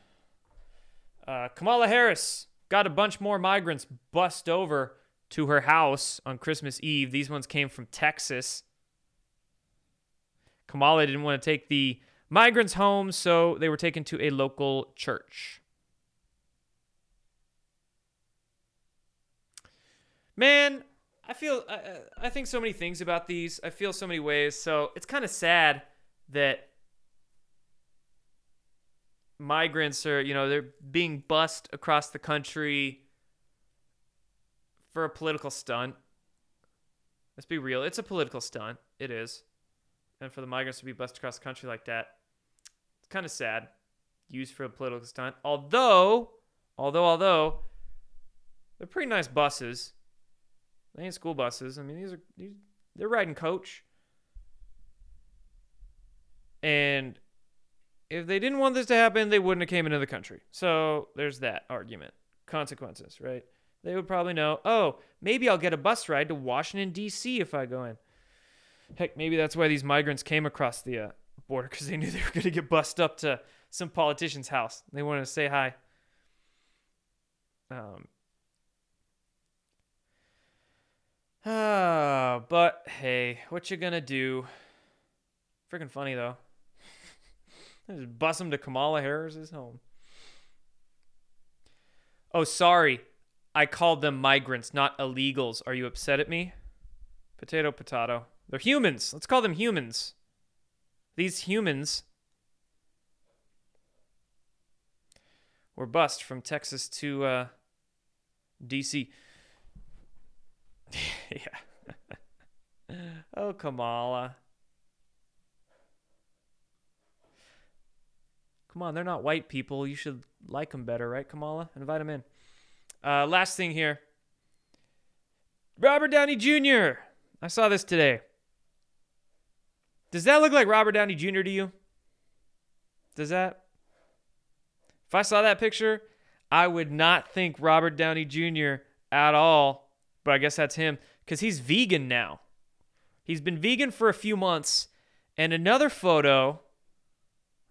Uh, Kamala Harris got a bunch more migrants bust over to her house on Christmas Eve. These ones came from Texas. Kamala didn't want to take the migrants home, so they were taken to a local church. Man, I feel I, I think so many things about these. I feel so many ways. So it's kind of sad that migrants are, you know, they're being bussed across the country for a political stunt. Let's be real. It's a political stunt. It is. And for the migrants to be bussed across the country like that, it's kind of sad. Used for a political stunt. Although, although, although, they're pretty nice buses. They ain't school buses. I mean, these are these, they're riding coach. And if they didn't want this to happen, they wouldn't have came into the country. So there's that argument. Consequences, right? They would probably know, oh, maybe I'll get a bus ride to Washington, D.C. if I go in. Heck, maybe that's why these migrants came across the uh, border because they knew they were going to get bussed up to some politician's house. They wanted to say hi. Um, Ah, but hey, what you gonna do? Freaking funny though. Just bus him to Kamala Harris's home. Oh, sorry. I called them migrants, not illegals. Are you upset at me? Potato, potato. They're humans. Let's call them humans. These humans were bust from Texas to uh, D.C. yeah. oh, Kamala. Come on, they're not white people. You should like them better, right, Kamala? Invite them in. Uh, last thing here Robert Downey Jr. I saw this today. Does that look like Robert Downey Jr. to you? Does that? If I saw that picture, I would not think Robert Downey Jr. at all but I guess that's him because he's vegan now. He's been vegan for a few months. And another photo,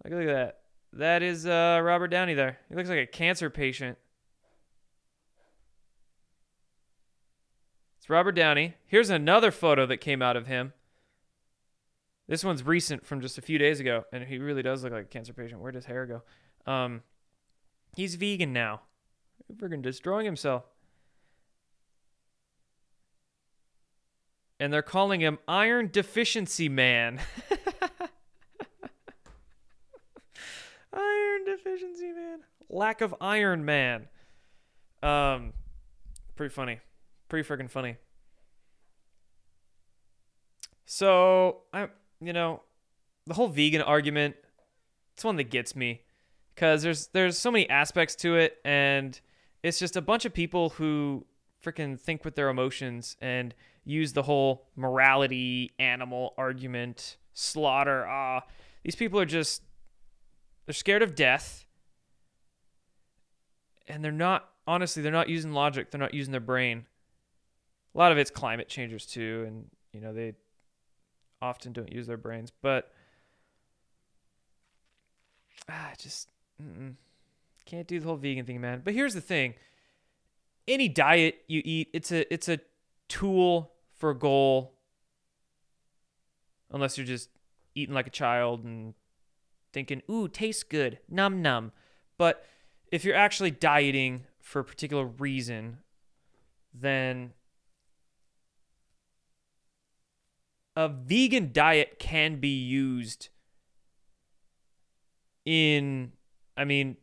like look at that. That is uh, Robert Downey there. He looks like a cancer patient. It's Robert Downey. Here's another photo that came out of him. This one's recent from just a few days ago, and he really does look like a cancer patient. Where does hair go? Um, he's vegan now. Freaking destroying himself. and they're calling him Iron Deficiency Man. iron Deficiency Man. Lack of Iron Man. Um, pretty funny. Pretty freaking funny. So, I, you know, the whole vegan argument, it's one that gets me because there's there's so many aspects to it, and it's just a bunch of people who freaking think with their emotions and use the whole morality animal argument, slaughter. Ah, these people are just they're scared of death, and they're not honestly they're not using logic. They're not using their brain. A lot of it's climate changers too, and you know they often don't use their brains, but ah, just mm-mm. can't do the whole vegan thing, man. But here's the thing: any diet you eat, it's a it's a tool for a goal. Unless you're just eating like a child and thinking, "Ooh, tastes good, num num." But if you're actually dieting for a particular reason, then a vegan diet can be used in I mean,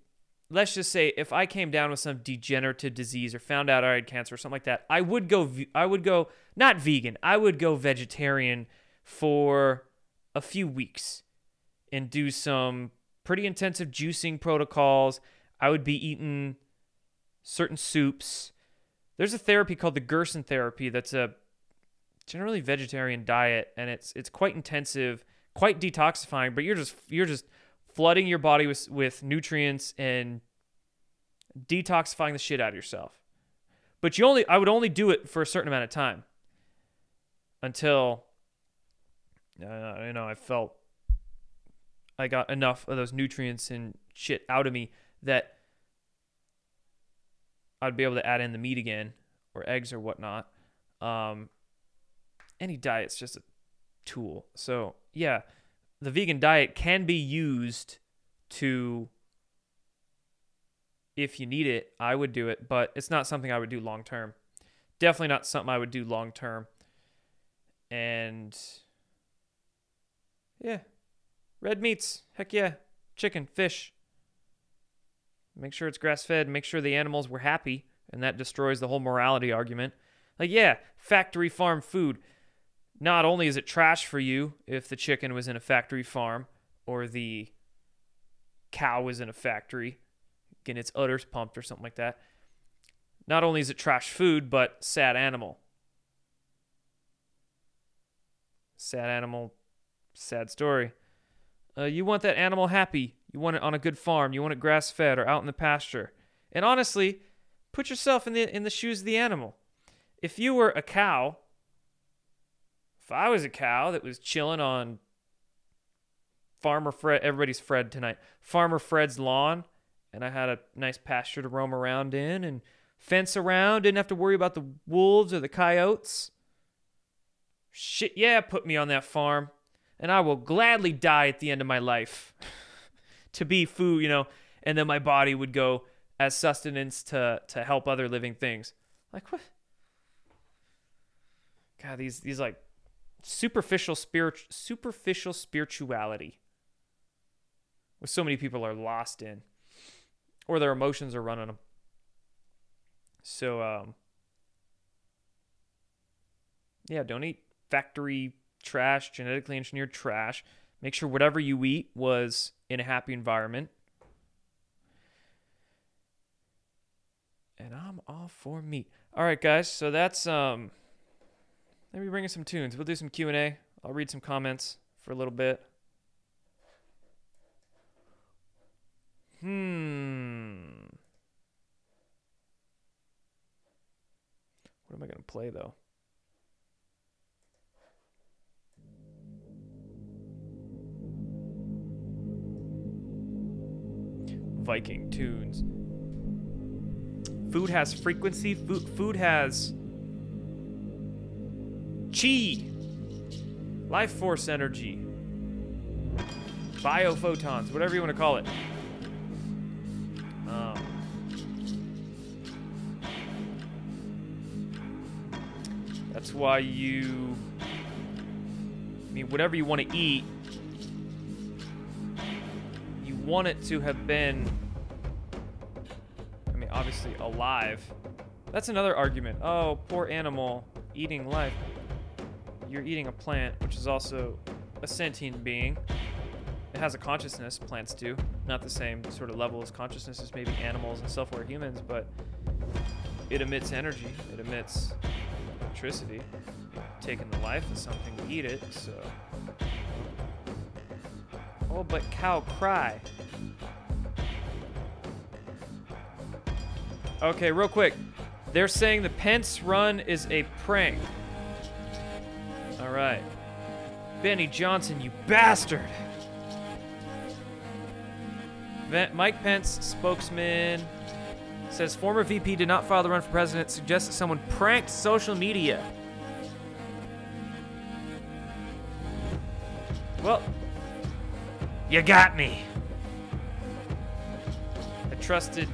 let's just say if I came down with some degenerative disease or found out I had cancer or something like that, I would go I would go not vegan, I would go vegetarian for a few weeks and do some pretty intensive juicing protocols. I would be eating certain soups. There's a therapy called the Gerson therapy that's a generally vegetarian diet and it's it's quite intensive, quite detoxifying, but you're just you're just flooding your body with with nutrients and detoxifying the shit out of yourself. But you only I would only do it for a certain amount of time until uh, you know I felt I got enough of those nutrients and shit out of me that I'd be able to add in the meat again or eggs or whatnot. Um, any diet's just a tool. So yeah, the vegan diet can be used to if you need it, I would do it, but it's not something I would do long term. Definitely not something I would do long term. And yeah. Red meats. Heck yeah. Chicken, fish. Make sure it's grass fed, make sure the animals were happy, and that destroys the whole morality argument. Like, yeah, factory farm food not only is it trash for you if the chicken was in a factory farm or the cow was in a factory getting its udders pumped or something like that. Not only is it trash food, but sad animal. Sad animal, sad story. Uh, you want that animal happy. You want it on a good farm. You want it grass fed or out in the pasture. And honestly, put yourself in the in the shoes of the animal. If you were a cow if I was a cow that was chilling on Farmer Fred, everybody's Fred tonight, Farmer Fred's lawn, and I had a nice pasture to roam around in and fence around, didn't have to worry about the wolves or the coyotes. Shit, yeah, put me on that farm, and I will gladly die at the end of my life to be food, you know, and then my body would go as sustenance to to help other living things. Like what? God, these these like superficial spirit superficial spirituality what so many people are lost in or their emotions are running them so um yeah don't eat factory trash genetically engineered trash. Make sure whatever you eat was in a happy environment. And i'm all for meat. All right guys so that's um Maybe bring us some tunes. We'll do some Q&A. I'll read some comments for a little bit. Hmm. What am I to play though? Viking tunes. Food has frequency. Food, food has Chi, life force energy, biophotons, whatever you want to call it. Um, That's why you. I mean, whatever you want to eat, you want it to have been. I mean, obviously alive. That's another argument. Oh, poor animal eating life. You're eating a plant, which is also a sentient being. It has a consciousness, plants do. Not the same sort of level as consciousness as maybe animals and self aware humans, but it emits energy, it emits electricity. Taking the life of something to eat it, so. Oh, but cow cry. Okay, real quick. They're saying the Pence run is a prank. Right. Benny Johnson, you bastard. Mike Pence, spokesman, says former VP did not file the run for president, suggests that someone pranked social media. Well, you got me. I trusted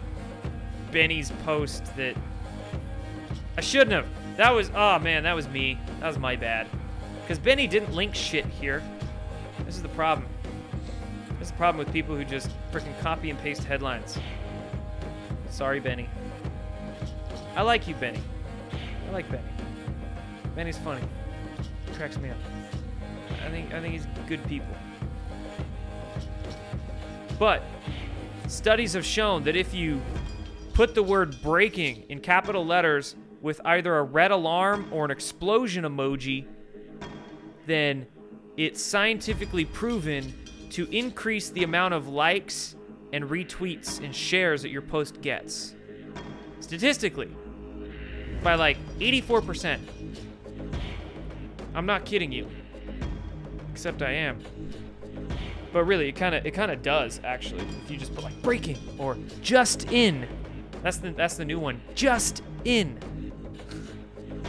Benny's post that I shouldn't have. That was, oh man, that was me. That was my bad. Because Benny didn't link shit here. This is the problem. This is the problem with people who just freaking copy and paste headlines. Sorry, Benny. I like you, Benny. I like Benny. Benny's funny. He cracks me up. I think I think he's good people. But studies have shown that if you put the word breaking in capital letters with either a red alarm or an explosion emoji, then it's scientifically proven to increase the amount of likes and retweets and shares that your post gets. Statistically, by like 84%. I'm not kidding you. Except I am. But really, it kind of it kind of does actually. If you just put like breaking or just in. That's the that's the new one. Just in.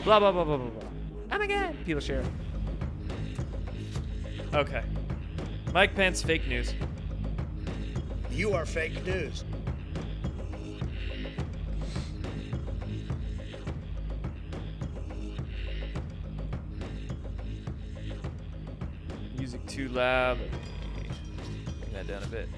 Blah blah blah blah blah blah. Oh my god. People share. Okay. Mike Pence fake news.
You are fake news.
Music too loud. Bring that down a bit.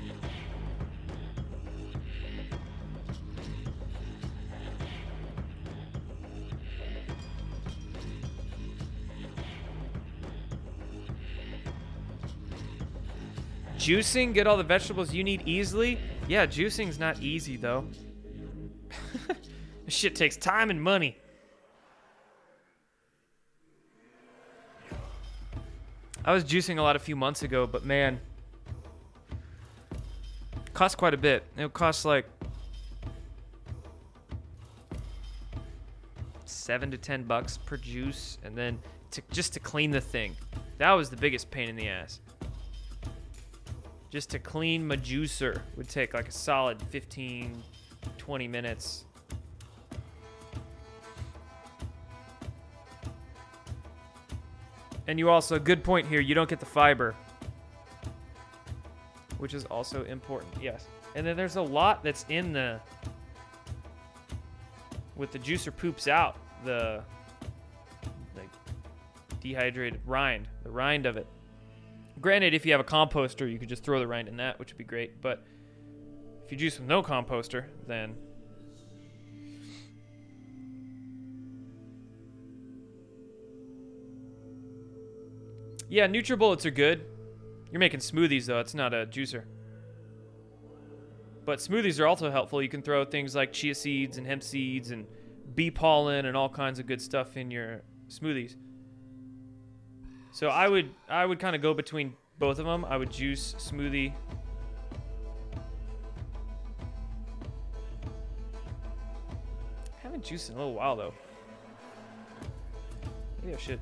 Juicing, get all the vegetables you need easily. Yeah, juicing's not easy though. this shit takes time and money. I was juicing a lot a few months ago, but man, costs quite a bit. It costs like seven to ten bucks per juice, and then to just to clean the thing. That was the biggest pain in the ass. Just to clean my juicer would take like a solid 15, 20 minutes. And you also, good point here, you don't get the fiber. Which is also important, yes. And then there's a lot that's in the. With the juicer poops out the. Like, dehydrated rind, the rind of it. Granted, if you have a composter, you could just throw the rind in that, which would be great. But if you juice with no composter, then Yeah, NutriBullets are good. You're making smoothies though, it's not a juicer. But smoothies are also helpful. You can throw things like chia seeds and hemp seeds and bee pollen and all kinds of good stuff in your smoothies. So I would I would kind of go between both of them. I would juice smoothie. haven't juiced in a little while though. Maybe I should.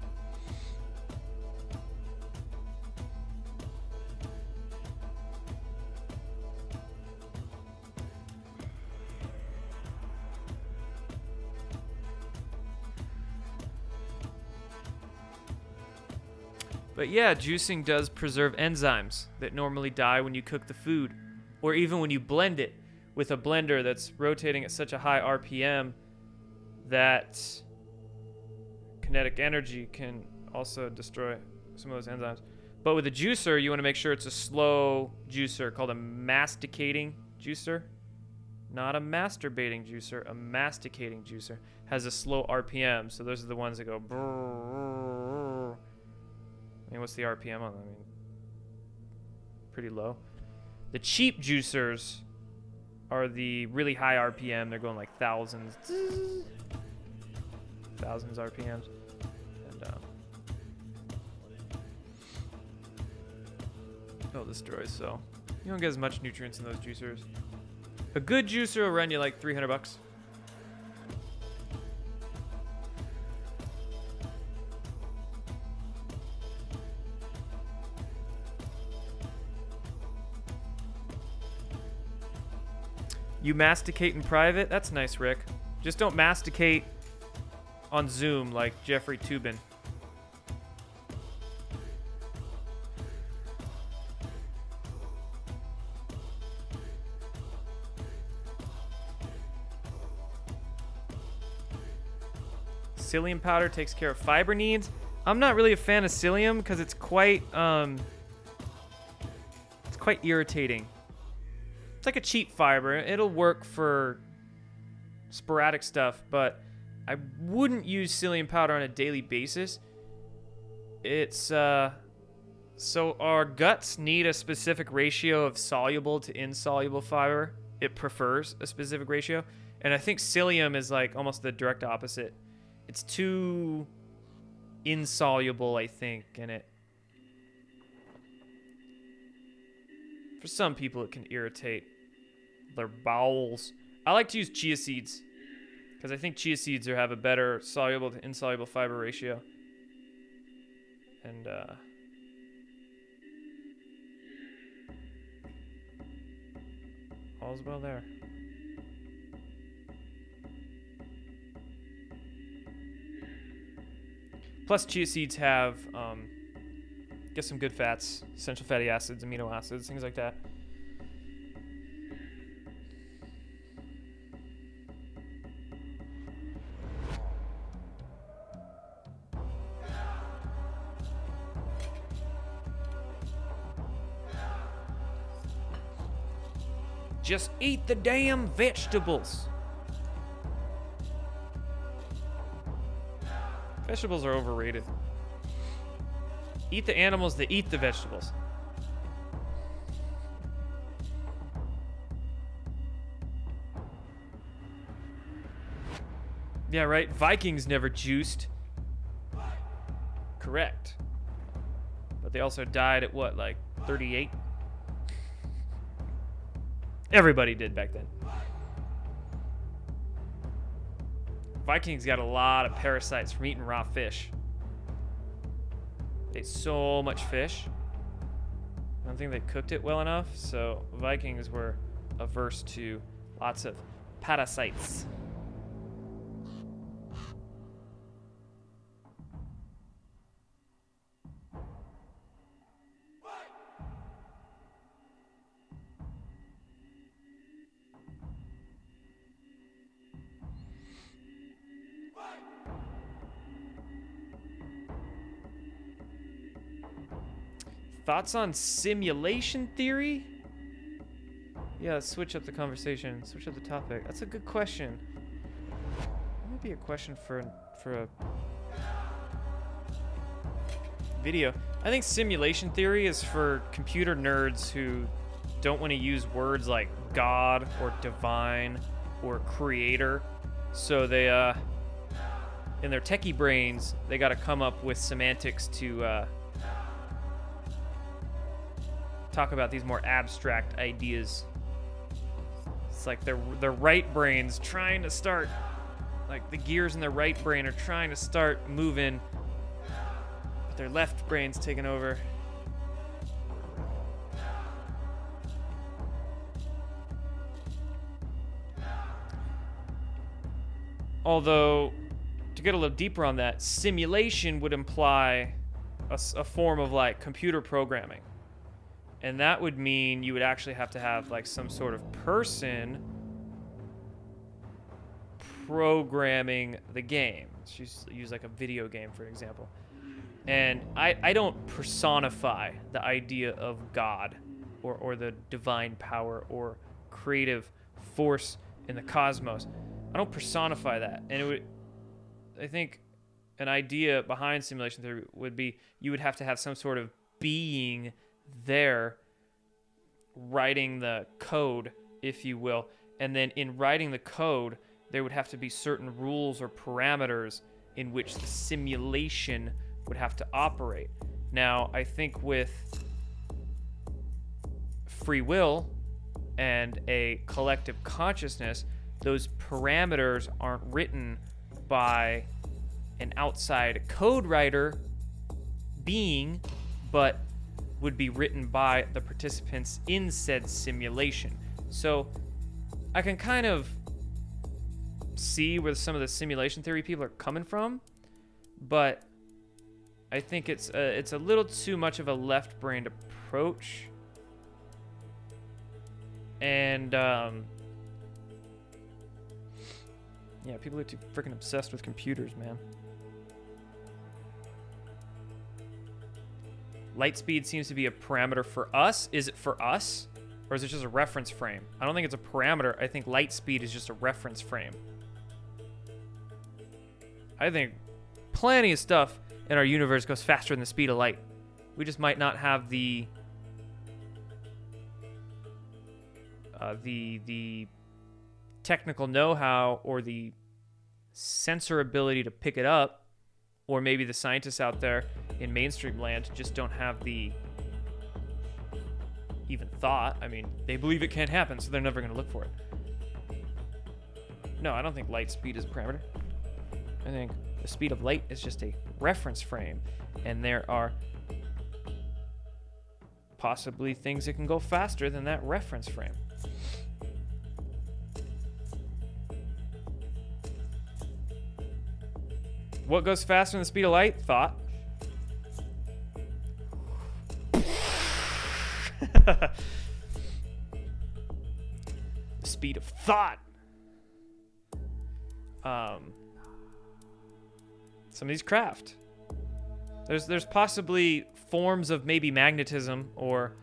But yeah, juicing does preserve enzymes that normally die when you cook the food, or even when you blend it with a blender that's rotating at such a high RPM that kinetic energy can also destroy some of those enzymes. But with a juicer, you want to make sure it's a slow juicer called a masticating juicer. Not a masturbating juicer, a masticating juicer. Has a slow RPM, so those are the ones that go. brrrr. What's the RPM on them? I mean, pretty low. The cheap juicers are the really high RPM. They're going like thousands, thousands RPMs, and um, they'll destroy. So you don't get as much nutrients in those juicers. A good juicer will run you like 300 bucks. You masticate in private? That's nice, Rick. Just don't masticate on Zoom like Jeffrey Toobin. Psyllium powder takes care of fiber needs. I'm not really a fan of psyllium because it's quite um, it's quite irritating. It's like a cheap fiber. It'll work for sporadic stuff, but I wouldn't use psyllium powder on a daily basis. It's uh so our guts need a specific ratio of soluble to insoluble fiber. It prefers a specific ratio, and I think psyllium is like almost the direct opposite. It's too insoluble, I think, and it for some people it can irritate their bowels. I like to use chia seeds because I think chia seeds are, have a better soluble to insoluble fiber ratio. And uh, all's well there. Plus, chia seeds have um, get some good fats, essential fatty acids, amino acids, things like that. Just eat the damn vegetables. Vegetables are overrated. Eat the animals that eat the vegetables. Yeah, right. Vikings never juiced. Correct. But they also died at what, like 38? Everybody did back then. Vikings got a lot of parasites from eating raw fish. They ate so much fish. I don't think they cooked it well enough, so Vikings were averse to lots of parasites. Thoughts on simulation theory? Yeah, let's switch up the conversation. Switch up the topic. That's a good question. Maybe a question for for a video. I think simulation theory is for computer nerds who don't want to use words like God or divine or creator. So they uh in their techie brains, they got to come up with semantics to uh talk about these more abstract ideas. It's like their their right brains trying to start like the gears in their right brain are trying to start moving but their left brain's taking over. Although, to get a little deeper on that, simulation would imply a form of like computer programming and that would mean you would actually have to have like some sort of person programming the game use, use like a video game for example. And I, I don't personify the idea of God or, or the divine power or creative force in the cosmos. I don't personify that. And it would, I think an idea behind simulation theory would be you would have to have some sort of being there writing the code, if you will. And then in writing the code, there would have to be certain rules or parameters in which the simulation would have to operate. Now, I think with free will and a collective consciousness, those parameters aren't written by an outside code writer being, but would be written by the participants in said simulation. So I can kind of see where some of the simulation theory people are coming from, but I think it's a, it's a little too much of a left-brained approach. And um, yeah, people are too freaking obsessed with computers, man. Light speed seems to be a parameter for us. Is it for us? Or is it just a reference frame? I don't think it's a parameter. I think light speed is just a reference frame. I think plenty of stuff in our universe goes faster than the speed of light. We just might not have the uh, the the technical know-how or the sensor ability to pick it up, or maybe the scientists out there in mainstream land just don't have the even thought. I mean, they believe it can't happen, so they're never going to look for it. No, I don't think light speed is a parameter. I think the speed of light is just a reference frame, and there are possibly things that can go faster than that reference frame. What goes faster than the speed of light? Thought. the speed of thought. Um, some of these craft. There's there's possibly forms of maybe magnetism or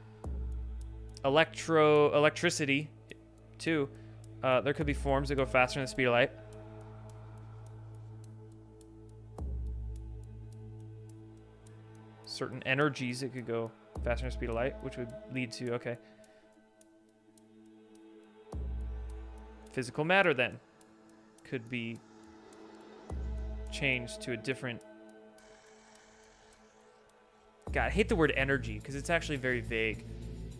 electro electricity too. Uh, there could be forms that go faster than the speed of light. Certain energies that could go faster than the speed of light, which would lead to okay. Physical matter then could be changed to a different God, I hate the word energy because it's actually very vague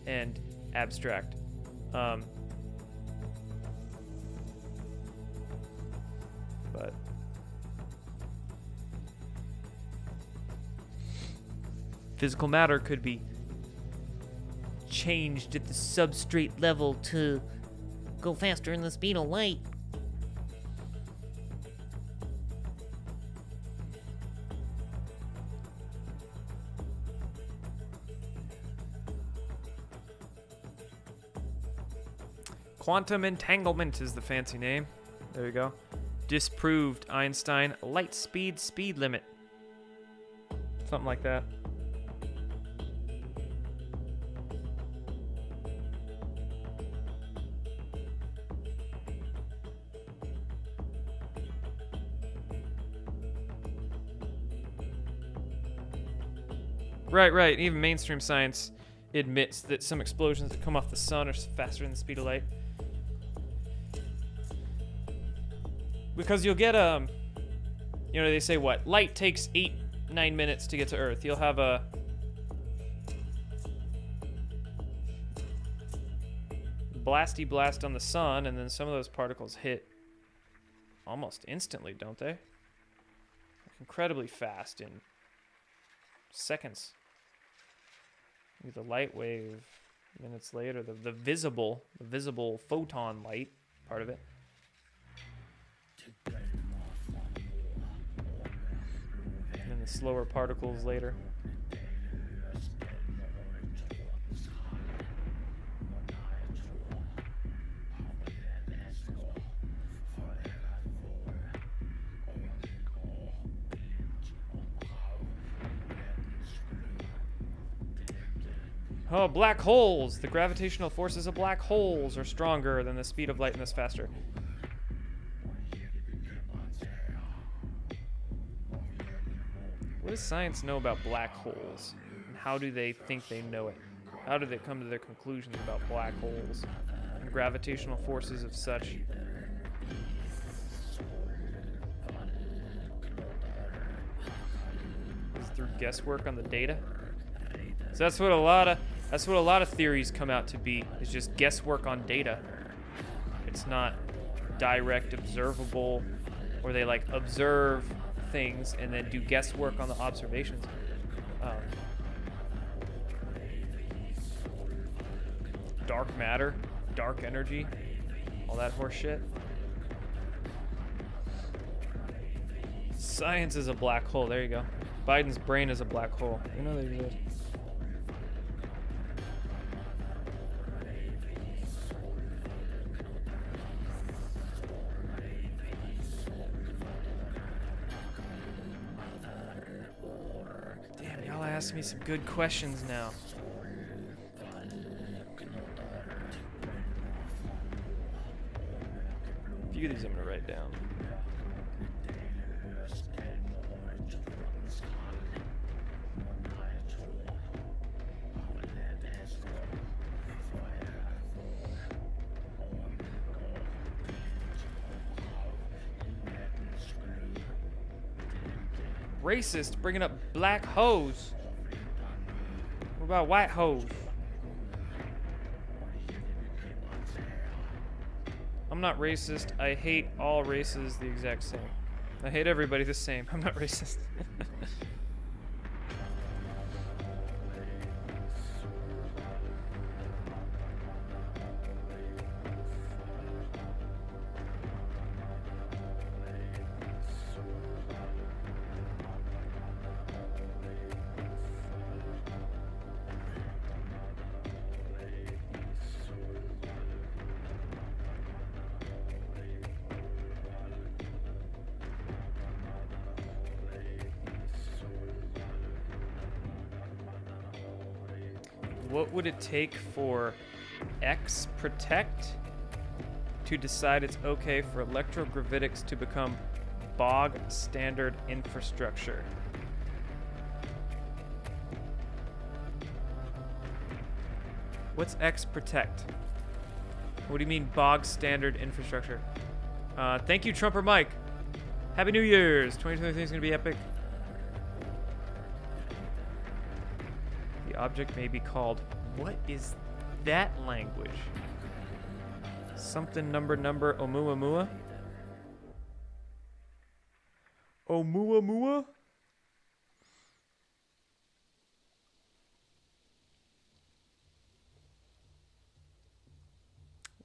and abstract. Um, physical matter could be changed at the substrate level to go faster than the speed of light. Quantum entanglement is the fancy name. There you go. Disproved Einstein light speed speed limit. Something like that. Right, right. Even mainstream science admits that some explosions that come off the sun are faster than the speed of light. Because you'll get um you know, they say what? Light takes 8 9 minutes to get to Earth. You'll have a blasty blast on the sun and then some of those particles hit almost instantly, don't they? Incredibly fast in seconds. Maybe the light wave minutes later, the, the visible, the visible photon light part of it. And then the slower particles later. Oh, black holes! The gravitational forces of black holes are stronger than the speed of light and thus faster. What does science know about black holes? And how do they think they know it? How do they come to their conclusions about black holes and gravitational forces of such? Is through guesswork on the data? So that's what a lot of that's what a lot of theories come out to be is just guesswork on data. It's not direct observable or they like observe things and then do guesswork on the observations. Um, dark matter, dark energy, all that horse shit. Science is a black hole. There you go. Biden's brain is a black hole. You know they exist. Damn, me some good questions now. A few of these I'm gonna write down. Racist, bringing up black hoes. About white hoes? I'm not racist. I hate all races the exact same. I hate everybody the same. I'm not racist. take for X Protect to decide it's okay for electrogravitics to become bog standard infrastructure? What's X Protect? What do you mean bog standard infrastructure? Uh, thank you, Trumper Mike. Happy New Year's. 2023 is going to be epic. The object may be called. What is that language? Something number number Oumuamua? Oumuamua?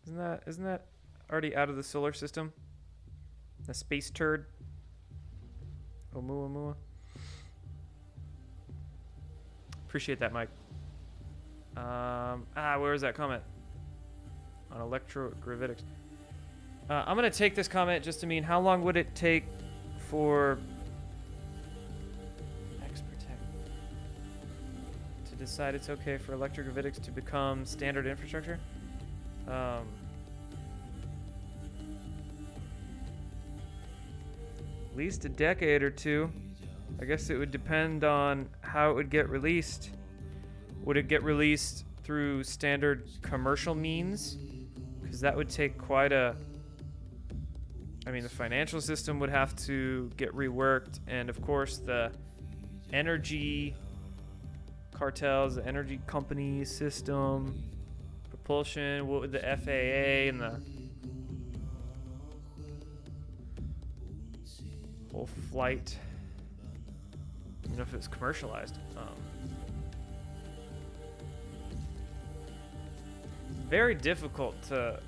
Isn't that isn't that already out of the solar system? The space turd? Oumuamua? Appreciate that, Mike. Um, ah, where is that comment? On electrogravitics. Uh, I'm gonna take this comment just to mean how long would it take for X Protect to decide it's okay for electrogravitics to become standard infrastructure? Um, at least a decade or two. I guess it would depend on how it would get released. Would it get released through standard commercial means? Because that would take quite a. I mean, the financial system would have to get reworked, and of course, the energy cartels, the energy company system, propulsion, what would the FAA and the whole flight you know if it's commercialized. Um, very difficult to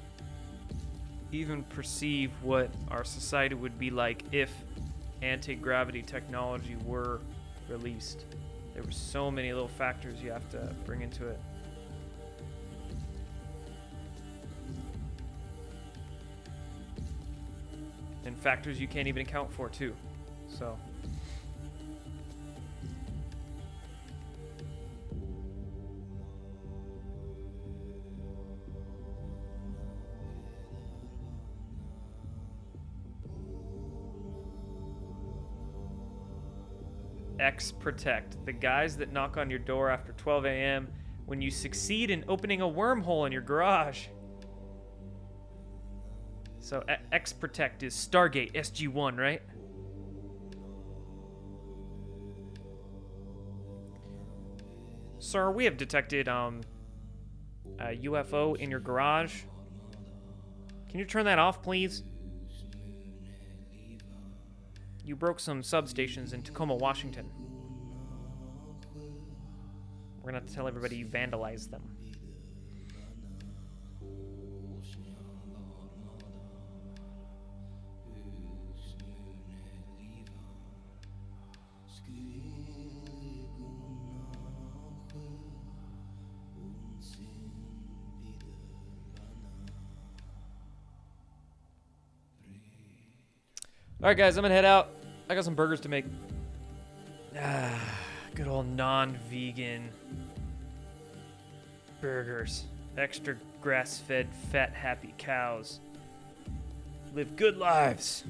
even perceive what our society would be like if anti-gravity technology were released. There were so many little factors you have to bring into it. And factors you can't even account for too. So X Protect, the guys that knock on your door after 12 a.m. when you succeed in opening a wormhole in your garage. So X Protect is Stargate SG1, right? Sir, we have detected um, a UFO in your garage. Can you turn that off, please? You broke some substations in Tacoma, Washington. We're gonna have to tell everybody you vandalized them. All right, guys, I'm gonna head out. I got some burgers to make. Ah, good old non-vegan burgers. Extra grass-fed, fat, happy cows. Live good lives.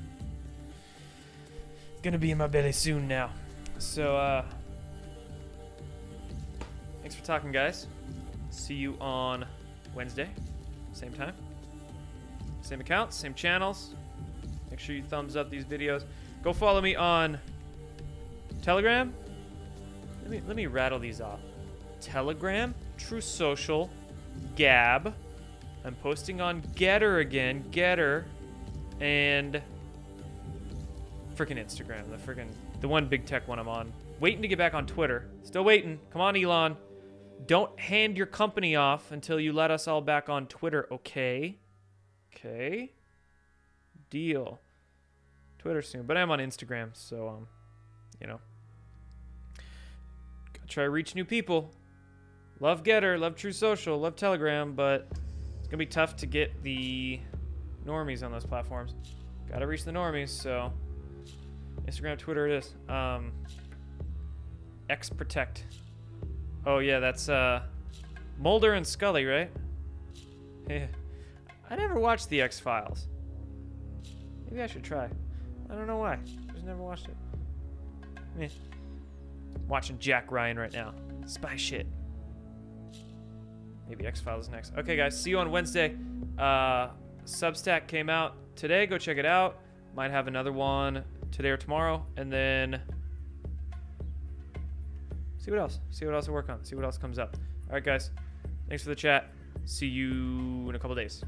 Gonna be in my belly soon now. So, uh, thanks for talking, guys. See you on Wednesday, same time, same accounts, same channels. Make sure you thumbs up these videos. Go follow me on Telegram. Let me let me rattle these off. Telegram, Truth Social, Gab. I'm posting on GETTR again, GETTR, and freaking Instagram. The freaking the one big tech one I'm on. Waiting to get back on Twitter. Still waiting. Come on, Elon. Don't hand your company off until you let us all back on Twitter, okay? Okay. Deal. Twitter soon, but I'm on Instagram, so um, you know, gotta try to reach new people. Love GETTR, love Truth Social, love Telegram, but it's gonna be tough to get the normies on those platforms. Gotta reach the normies, so Instagram, Twitter it is. Um, X Protect. Oh yeah, that's uh, Mulder and Scully, right? Yeah. I never watched the X Files. Maybe I should try. I don't know why. Just never watched it. Meh. Watching Jack Ryan right now. Spy shit. Maybe X Files next. Okay, guys. See you on Wednesday. Uh, Substack came out today. Go check it out. Might have another one today or tomorrow, and then see what else. See what else I work on. See what else comes up. All right, guys. Thanks for the chat. See you in a couple days.